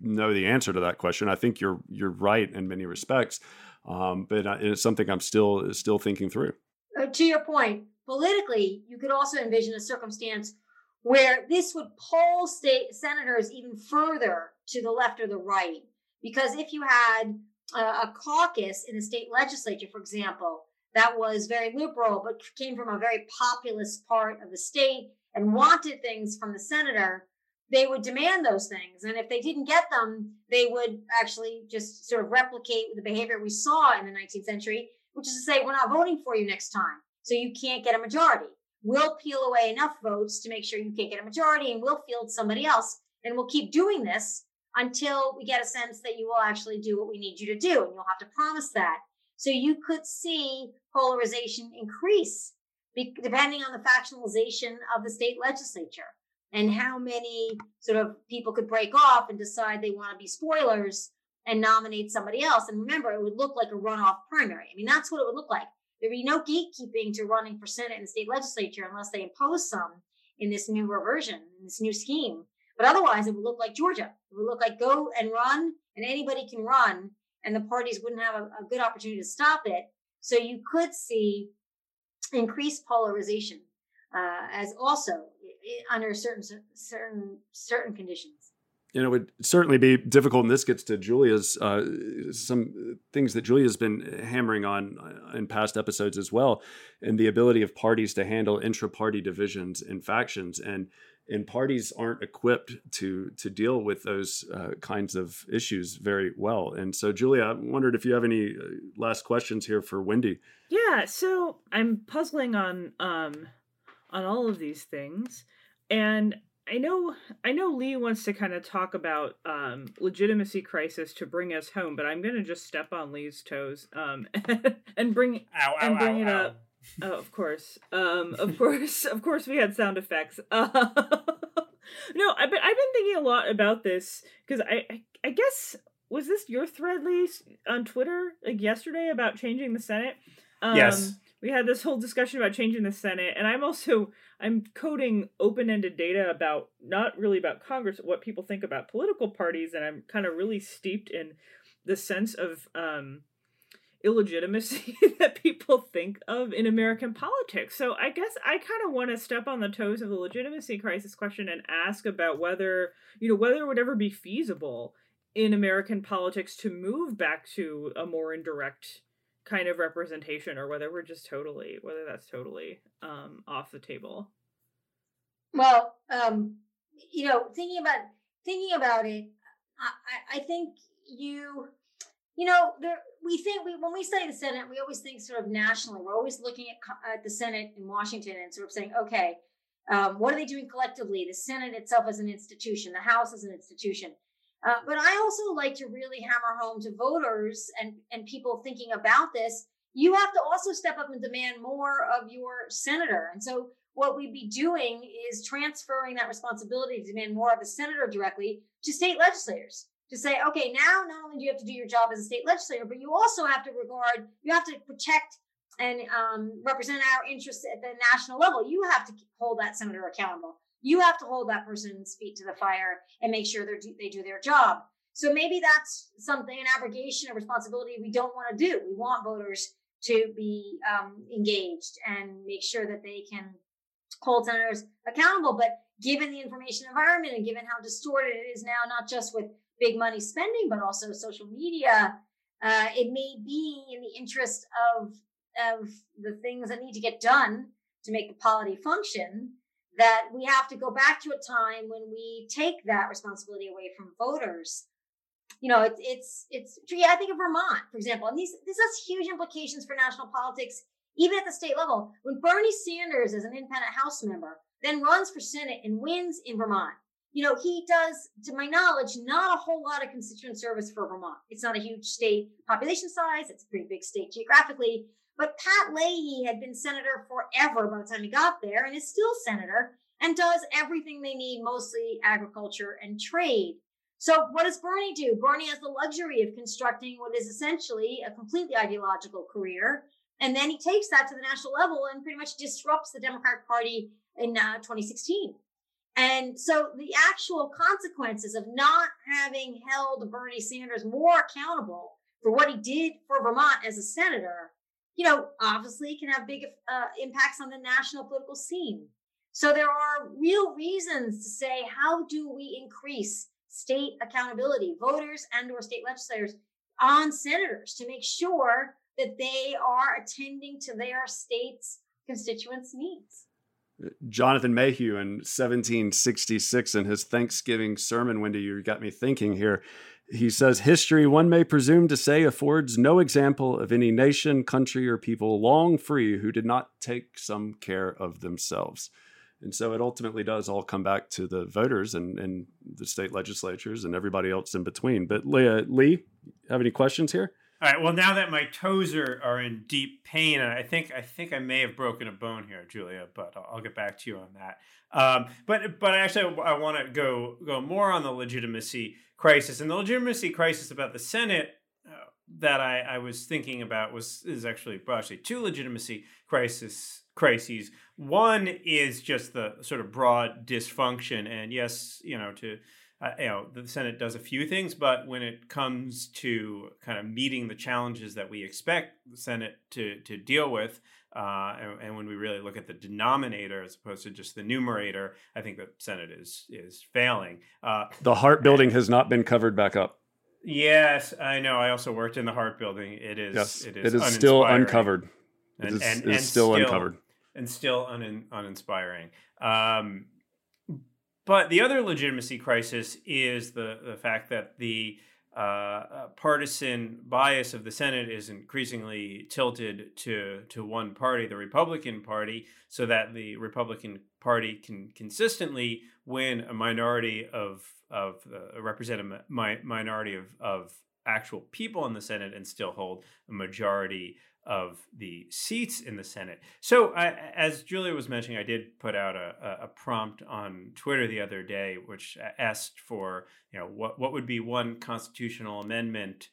know the answer to that question. I think you're you're right in many respects, um, but it's something I'm still still thinking through. Uh, to your point, politically, you could also envision a circumstance where this would pull state senators even further to the left or the right, because if you had uh, a caucus in the state legislature, for example, that was very liberal but came from a very populist part of the state and wanted things from the senator they would demand those things. And if they didn't get them, they would actually just sort of replicate the behavior we saw in the 19th century, which is to say, we're not voting for you next time. So you can't get a majority. We'll peel away enough votes to make sure you can't get a majority and we'll field somebody else. And we'll keep doing this until we get a sense that you will actually do what we need you to do. And you'll have to promise that. So you could see polarization increase depending on the factionalization of the state legislature and how many sort of people could break off and decide they want to be spoilers and nominate somebody else. And remember, it would look like a runoff primary. I mean, that's what it would look like. There'd be no gatekeeping to running for Senate and the state legislature unless they impose some in this new version, in this new scheme. But otherwise, it would look like Georgia. It would look like go and run, and anybody can run, and the parties wouldn't have a, a good opportunity to stop it. So you could see increased polarization uh, as also under certain certain certain conditions. You know, it would certainly be difficult, and this gets to Julia's uh, some things that Julia's been hammering on uh, in past episodes as well, and the ability of parties to handle intra-party divisions and factions, and and parties aren't equipped to to deal with those uh, kinds of issues very well. And so, Julia, I wondered if you have any uh, last questions here for Wendy. Yeah, so I'm puzzling on um, on all of these things. And I know I know Lee wants to kind of talk about um, legitimacy crisis to bring us home, but I'm going to just step on Lee's toes um, (laughs) and bring ow, and ow, bring ow, it up. Oh, of course, (laughs) um, of course, of course, we had sound effects. Uh, (laughs) no, I, but I've been thinking a lot about this because I, I, I guess was this your thread, Lee, on Twitter like yesterday about changing the Senate? Um, yes we had this whole discussion about changing the Senate, and I'm also I'm coding open-ended data about not really about Congress, what people think about political parties, and I'm kind of really steeped in the sense of um, illegitimacy (laughs) that people think of in American politics. So I guess I kind of want to step on the toes of the legitimacy crisis question and ask about whether you know whether it would ever be feasible in American politics to move back to a more indirect kind of representation or whether we're just totally whether that's totally um off the table. Well um you know thinking about thinking about it i i think you you know there we think we when we study the senate we always think sort of nationally. We're always looking at, at the senate in washington and sort of saying okay um, what are they doing collectively? The senate itself as an institution. The house as an institution uh, but I also like to really hammer home to voters and, and people thinking about this. You have to also step up and demand more of your senator. And so, what we'd be doing is transferring that responsibility to demand more of the senator directly to state legislators to say, okay, now not only do you have to do your job as a state legislator, but you also have to regard, you have to protect and um, represent our interests at the national level. You have to hold that senator accountable you have to hold that person's feet to the fire and make sure they they do their job. So maybe that's something, an abrogation of responsibility we don't want to do. We want voters to be um, engaged and make sure that they can hold senators accountable. But given the information environment and given how distorted it is now, not just with big money spending, but also social media, uh, it may be in the interest of of the things that need to get done to make the polity function that we have to go back to a time when we take that responsibility away from voters. You know, it's it's it's yeah, I think of Vermont, for example, and these this has huge implications for national politics, even at the state level. When Bernie Sanders, as an independent House member, then runs for Senate and wins in Vermont, you know, he does, to my knowledge, not a whole lot of constituent service for Vermont. It's not a huge state population size. It's a pretty big state geographically. But Pat Leahy had been senator forever by the time he got there and is still senator and does everything they need, mostly agriculture and trade. So what does Bernie do? Bernie has the luxury of constructing what is essentially a completely ideological career. And then he takes that to the national level and pretty much disrupts the Democratic Party in uh, 2016. And so the actual consequences of not having held Bernie Sanders more accountable for what he did for Vermont as a senator, you know, obviously can have big uh, impacts on the national political scene. So there are real reasons to say, how do we increase state accountability, voters and or state legislators on senators to make sure that they are attending to their state's constituents' needs? Jonathan Mayhew in 1766 in his Thanksgiving sermon, Wendy, you got me thinking here. He says, History, one may presume to say, affords no example of any nation, country, or people long free who did not take some care of themselves. And so it ultimately does all come back to the voters and, and the state legislatures and everybody else in between. But Leah, Lee, have any questions here? All right. Well, now that my toes are, are in deep pain, and I think I think I may have broken a bone here, Julia. But I'll, I'll get back to you on that. Um, but but actually, I want to go go more on the legitimacy crisis and the legitimacy crisis about the Senate uh, that I, I was thinking about was is actually actually two legitimacy crisis crises. One is just the sort of broad dysfunction, and yes, you know to uh, you know the Senate does a few things, but when it comes to kind of meeting the challenges that we expect the Senate to to deal with, uh, and, and, when we really look at the denominator as opposed to just the numerator, I think the Senate is is failing. Uh, the Hart building has not been covered back up. Yes, I know. I also worked in the Hart building. It is. Yes, it is, it is still uncovered. And, it is, and, and still, still, uncovered and still un, uninspiring. Um, but the other legitimacy crisis is the, the fact that the uh, uh, partisan bias of the Senate is increasingly tilted to to one party, the Republican Party, so that the Republican Party can consistently win a minority of of uh, represent a mi- minority of of actual people in the Senate and still hold a majority of the seats in the Senate. So, I, as Julia was mentioning, I did put out a, a, prompt on Twitter the other day, which asked for you know what what would be one constitutional amendment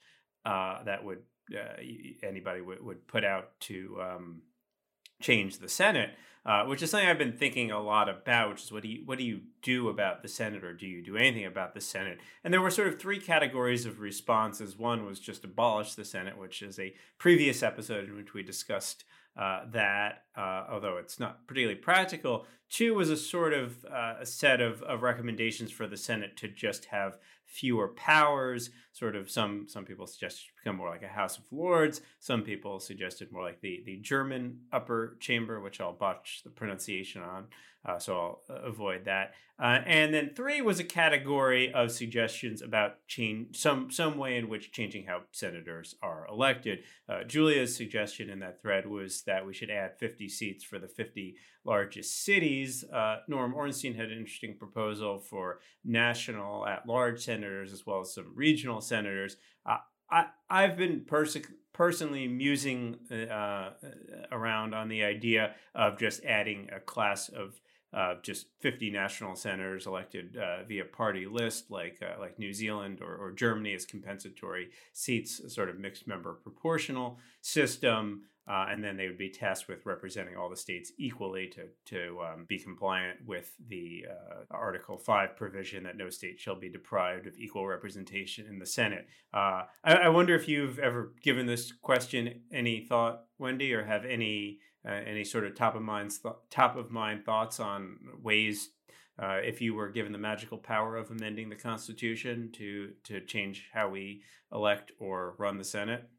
uh, that would uh, anybody would, would put out to um, change the Senate uh, which is something I've been thinking a lot about. Which is what do you what do you do about the Senate, or do you do anything about the Senate? And there were sort of three categories of responses. One was just abolish the Senate, which is a previous episode in which we discussed uh, that, uh, although it's not particularly practical. Two was a sort of uh, a set of, of recommendations for the Senate to just have fewer powers. Sort of some some people suggested become more like a House of Lords. Some people suggested more like the the German upper chamber, which I'll botch the pronunciation on, uh, so I'll uh, avoid that. Uh, and then three was a category of suggestions about change some some way in which changing how senators are elected. Uh, Julia's suggestion in that thread was that we should add 50 seats for the 50 largest cities. Uh, Norm Ornstein had an interesting proposal for national at large senators as well as some regional senators. Uh, I, I've been pers- personally musing uh, uh, around on the idea of just adding a class of uh, just 50 national senators elected uh, via party list, like uh, like New Zealand or, or Germany, as compensatory seats, sort of mixed member proportional system. Uh, and then they would be tasked with representing all the states equally to to um, be compliant with the uh, Article Five provision that no state shall be deprived of equal representation in the Senate. Uh, I, I, wonder if you've ever given this question any thought, Wendy, or have any uh, any sort of top of mind th- top of mind thoughts on ways. Uh, if you were given the magical power of amending the Constitution to to change how we elect or run the Senate,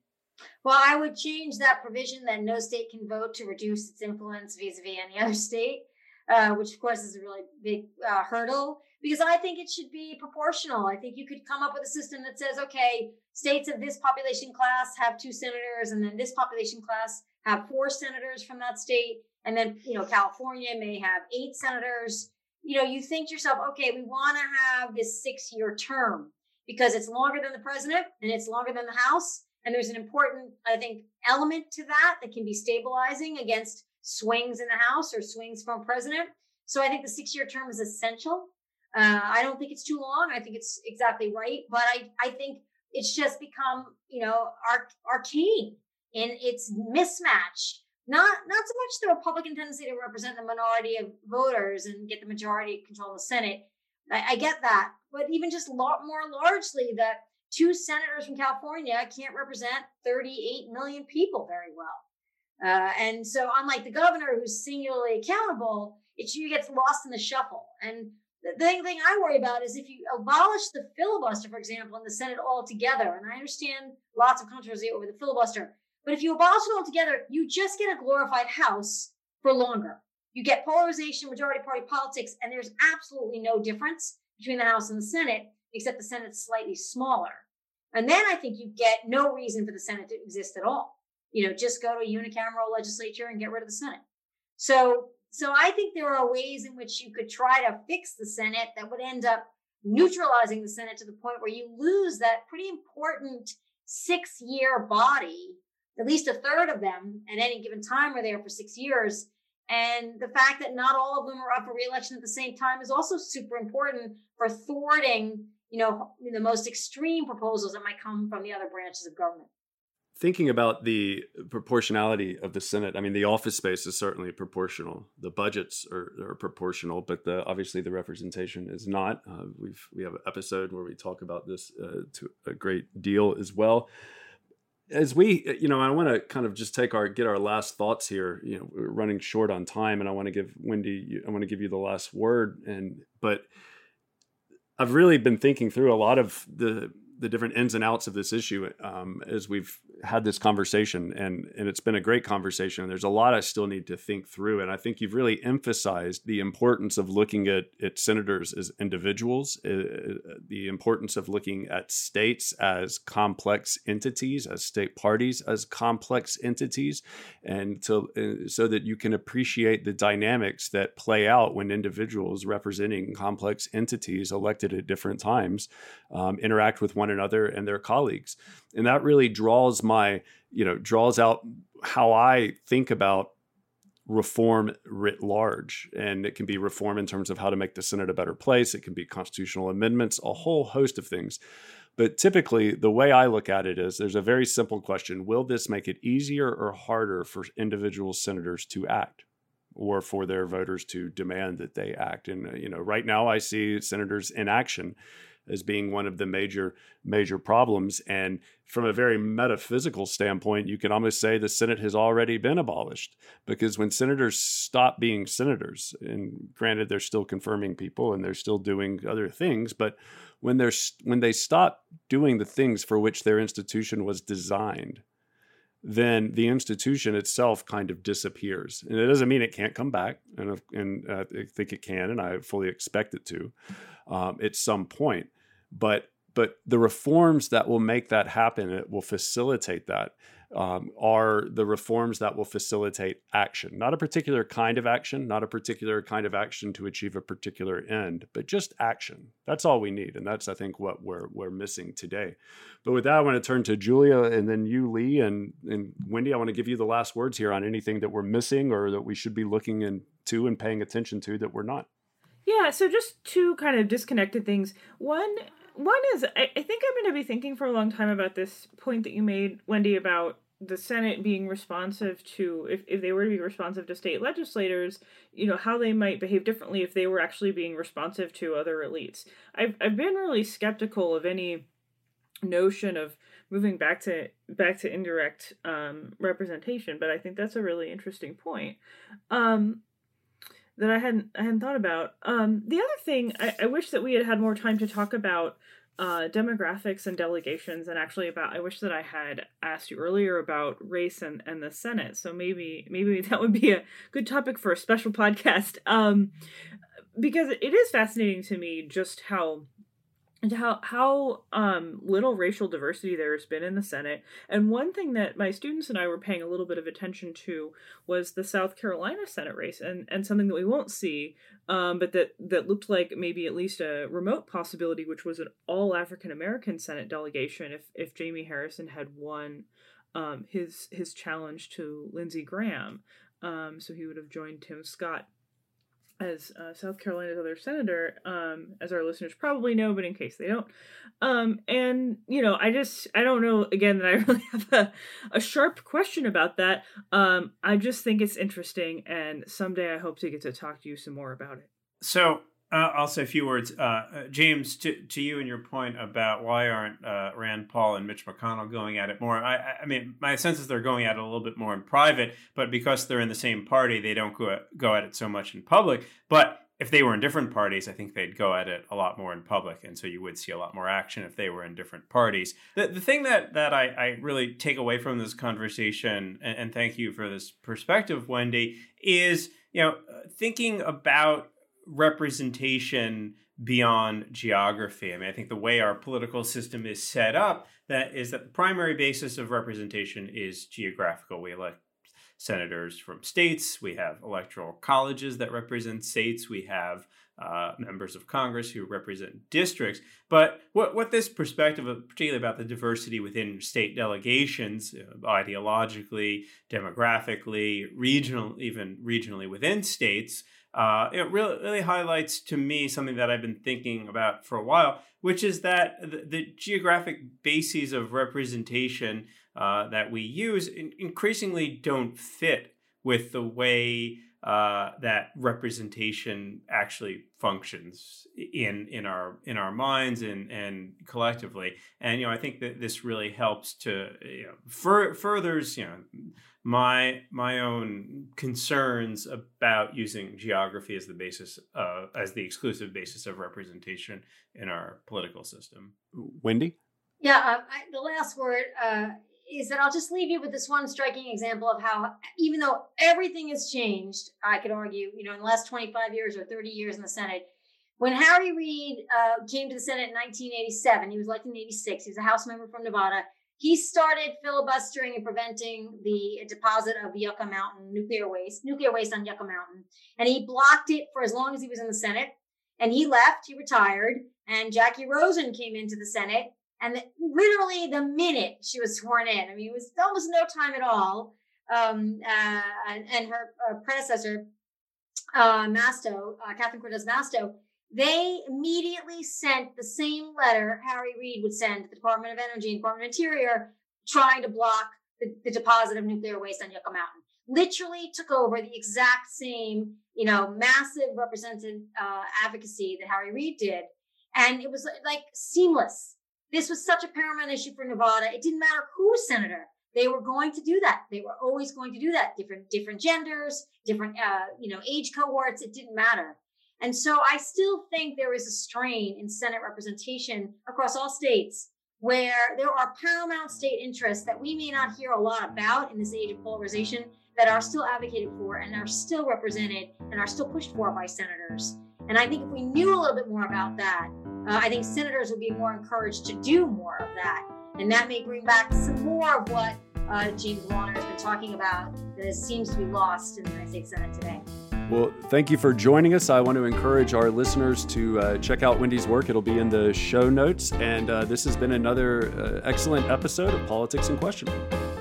well, I would change that provision that no state can vote to reduce its influence vis-a-vis any other state, uh, which of course is a really big uh, hurdle because I think it should be proportional. I think you could come up with a system that says, okay, states of this population class have two senators, and then this population class have four senators from that state, and then you know California may have eight senators. you know, you think to yourself, okay, we want to have this six year term because it's longer than the president and it's longer than the House. And there's an important, I think, element to that that can be stabilizing against swings in the House or swings from president. So I think the six year term is essential. Uh, I don't think it's too long. I think it's exactly right. But I, I think it's just become, you know, arc, arcane in its mismatch. Not not so much the Republican tendency to represent the minority of voters and get the majority control of the Senate. I, I get that, but even just a lot more largely that two senators from California can't represent 38 million people very well. Uh, and so, unlike the governor, who's singularly accountable, it gets lost in the shuffle. And the thing, thing I worry about is if you abolish the filibuster, for example, in the Senate altogether, and I understand lots of controversy over the filibuster, but if you abolish it altogether, you just get a glorified House for longer. You get polarization, majority party politics, and there's absolutely no difference between the House and the Senate, except the Senate's slightly smaller. And then I think you get no reason for the Senate to exist at all. You know, just go to a unicameral legislature and get rid of the Senate. So, so I think there are ways in which you could try to fix the Senate that would end up neutralizing the Senate to the point where you lose that pretty important six year body at least a third of them at any given time are there for six years. And the fact that not all of them are up for reelection at the same time is also super important for thwarting, you know, the most extreme proposals that might come from the other branches of government. Thinking about the proportionality of the Senate, I mean, the office space is certainly proportional. The budgets are, are proportional, but the, obviously the representation is not. Uh, we've we have an episode where we talk about this uh, to a great deal as well as we you know i want to kind of just take our get our last thoughts here you know we're running short on time and i want to give wendy i want to give you the last word and but i've really been thinking through a lot of the the different ins and outs of this issue um, as we've had this conversation, and and it's been a great conversation. There's a lot I still need to think through, and I think you've really emphasized the importance of looking at, at senators as individuals, uh, uh the importance of looking at states as complex entities, as state parties as complex entities, and to uh, so that you can appreciate the dynamics that play out when individuals representing complex entities elected at different times um, interact with one another and their colleagues. And that really draws my you know draws out how i think about reform writ large. And it can be reform in terms of how to make the senate a better place. It can be constitutional amendments a whole host of things. But typically the way i look at it is there's a very simple question. Will this make it easier or harder for individual senators to act or for their voters to demand that they act? And uh, you know right now i see senators in action as being one of the major major problems and from a very metaphysical standpoint you can almost say the senate has already been abolished because when senators stop being senators and granted they're still confirming people and they're still doing other things but when they're when they stop doing the things for which their institution was designed then the institution itself kind of disappears. And it doesn't mean it can't come back, and, and uh, I think it can, and I fully expect it to um, at some point. But but the reforms that will make that happen it will facilitate that um, are the reforms that will facilitate action. Not a particular kind of action not a particular kind of action to achieve a particular end but just action. That's all we need and that's i think what we're we're missing today. But with that i want to turn to julia and then you lee and and wendy i want to give you the last words here on anything that we're missing or that we should be looking into and paying attention to that we're not yeah, so just two kind of disconnected things. One one is I, I think I'm to be thinking for a long time about this point that you made, Wendy, about the Senate being responsive to if, if they were to be responsive to state legislators, you know, how they might behave differently if they were actually being responsive to other elites. I've I've been really skeptical of any notion of moving back to back to indirect um, representation, but I think that's a really interesting point. Um, that I hadn't I hadn't thought about. Um, the other thing I, I wish that we had had more time to talk about uh, demographics and delegations, and actually about I wish that I had asked you earlier about race and, and the Senate. So maybe maybe (laughs) that would be a good topic for a special (laughs) podcast. Um, because it is fascinating to me just how and how how um, little racial diversity there has been in the Senate. And one thing that my students and I were paying a little bit of attention to was the South Carolina Senate race, and and something that we won't see, um, but that that looked like maybe at least a remote possibility, which was an all African American Senate delegation if if Jamie Harrison had won um, his his challenge to Lindsey Graham. Um, so he would have joined Tim Scott as uh, South Carolina's other senator, um, as our listeners probably know, but in case they don't. Um, and, you know, I just, I don't know, again, that I (laughs) really have a, a sharp question about that. Um, I just think it's interesting, and someday I hope to get to talk to you some more about it. So, uh, I'll say a few words. Uh, uh, James, to, to you and your point about why aren't uh, Rand Paul and Mitch McConnell going at it more? I, I mean, my sense is they're going at it a little bit more in private, but because they're in the same party, they don't go at, go at it so much in public. But if they were in different parties, I think they'd go at it a lot more in public, and so you would see a lot more action if they were in different parties. The, the thing that that I, I really take away from this conversation, and, and thank you for this perspective, Wendy, is you know thinking about representation beyond geography. I mean, I think the way our political system is set up, that is that the primary basis of representation is geographical. We elect senators from states. We have electoral colleges that represent states. We have uh, members of Congress who represent districts. But what, what this perspective, of, particularly about the diversity within state delegations, uh, ideologically, demographically, regional, even regionally within states, uh, it really, really highlights to me something that I've been thinking about for a while, which is that the, the geographic bases of representation uh, that we use in, increasingly don't fit with the way uh, that representation actually functions in in our in our minds and and collectively. And you know, I think that this really helps to you know fur, furthers you know my my own concerns about using geography as the basis uh, as the exclusive basis of representation in our political system. Wendy, yeah, uh, I, the last word uh, is that I'll just leave you with this one striking example of how even though everything has changed, I could argue, you know, in the last twenty five years or thirty years in the Senate. When Harry Reid uh, came to the Senate in 1987, he was elected in 86. He was a House member from Nevada he started filibustering and preventing the deposit of Yucca Mountain nuclear waste, nuclear waste on Yucca Mountain. And he blocked it for as long as he was in the Senate. And he left, he retired, and Jackie Rosen came into the Senate. And literally the minute she was sworn in, I mean, it was almost no time at all. Um, uh, and, and, her uh, predecessor, uh, Masto, uh, Catherine Cortez Masto, they immediately sent the same letter Harry Reid would send to the Department of Energy and Department of Interior trying to block the, the deposit of nuclear waste on Yucca Mountain. Literally took over the exact same, you know, massive represented uh, advocacy that Harry Reid did. And it was like seamless. This was such a paramount issue for Nevada. It didn't matter who was senator. They were going to do that. They were always going to do that. Different, different genders, different, uh, you know, age cohorts. It didn't matter. And so I still think there is a strain in Senate representation across all states where there are paramount state interests that we may not hear a lot about in this age of polarization that are still advocated for and are still represented and are still pushed for by senators. And I think if we knew a little bit more about that, uh, I think senators would be more encouraged to do more of that. And that may bring back some more of what uh, James Wallner has been talking about that seems to be lost in the United States Senate today. Well, thank you for joining us. I want to encourage our listeners to uh, check out Wendy's work. It'll be in the show notes. And uh, this has been another uh, excellent episode of Politics in Question.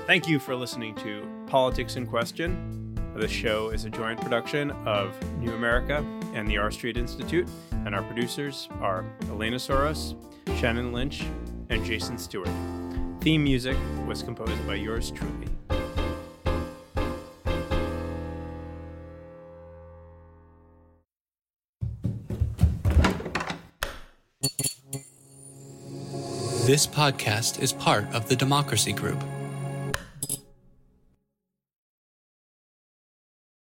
Thank you for listening to Politics in Question. The show is a joint production of New America and the R Street Institute, and our producers are Elena Soros, Shannon Lynch, and Jason Stewart. Theme music was composed by yours truly. This podcast is part of the Democracy Group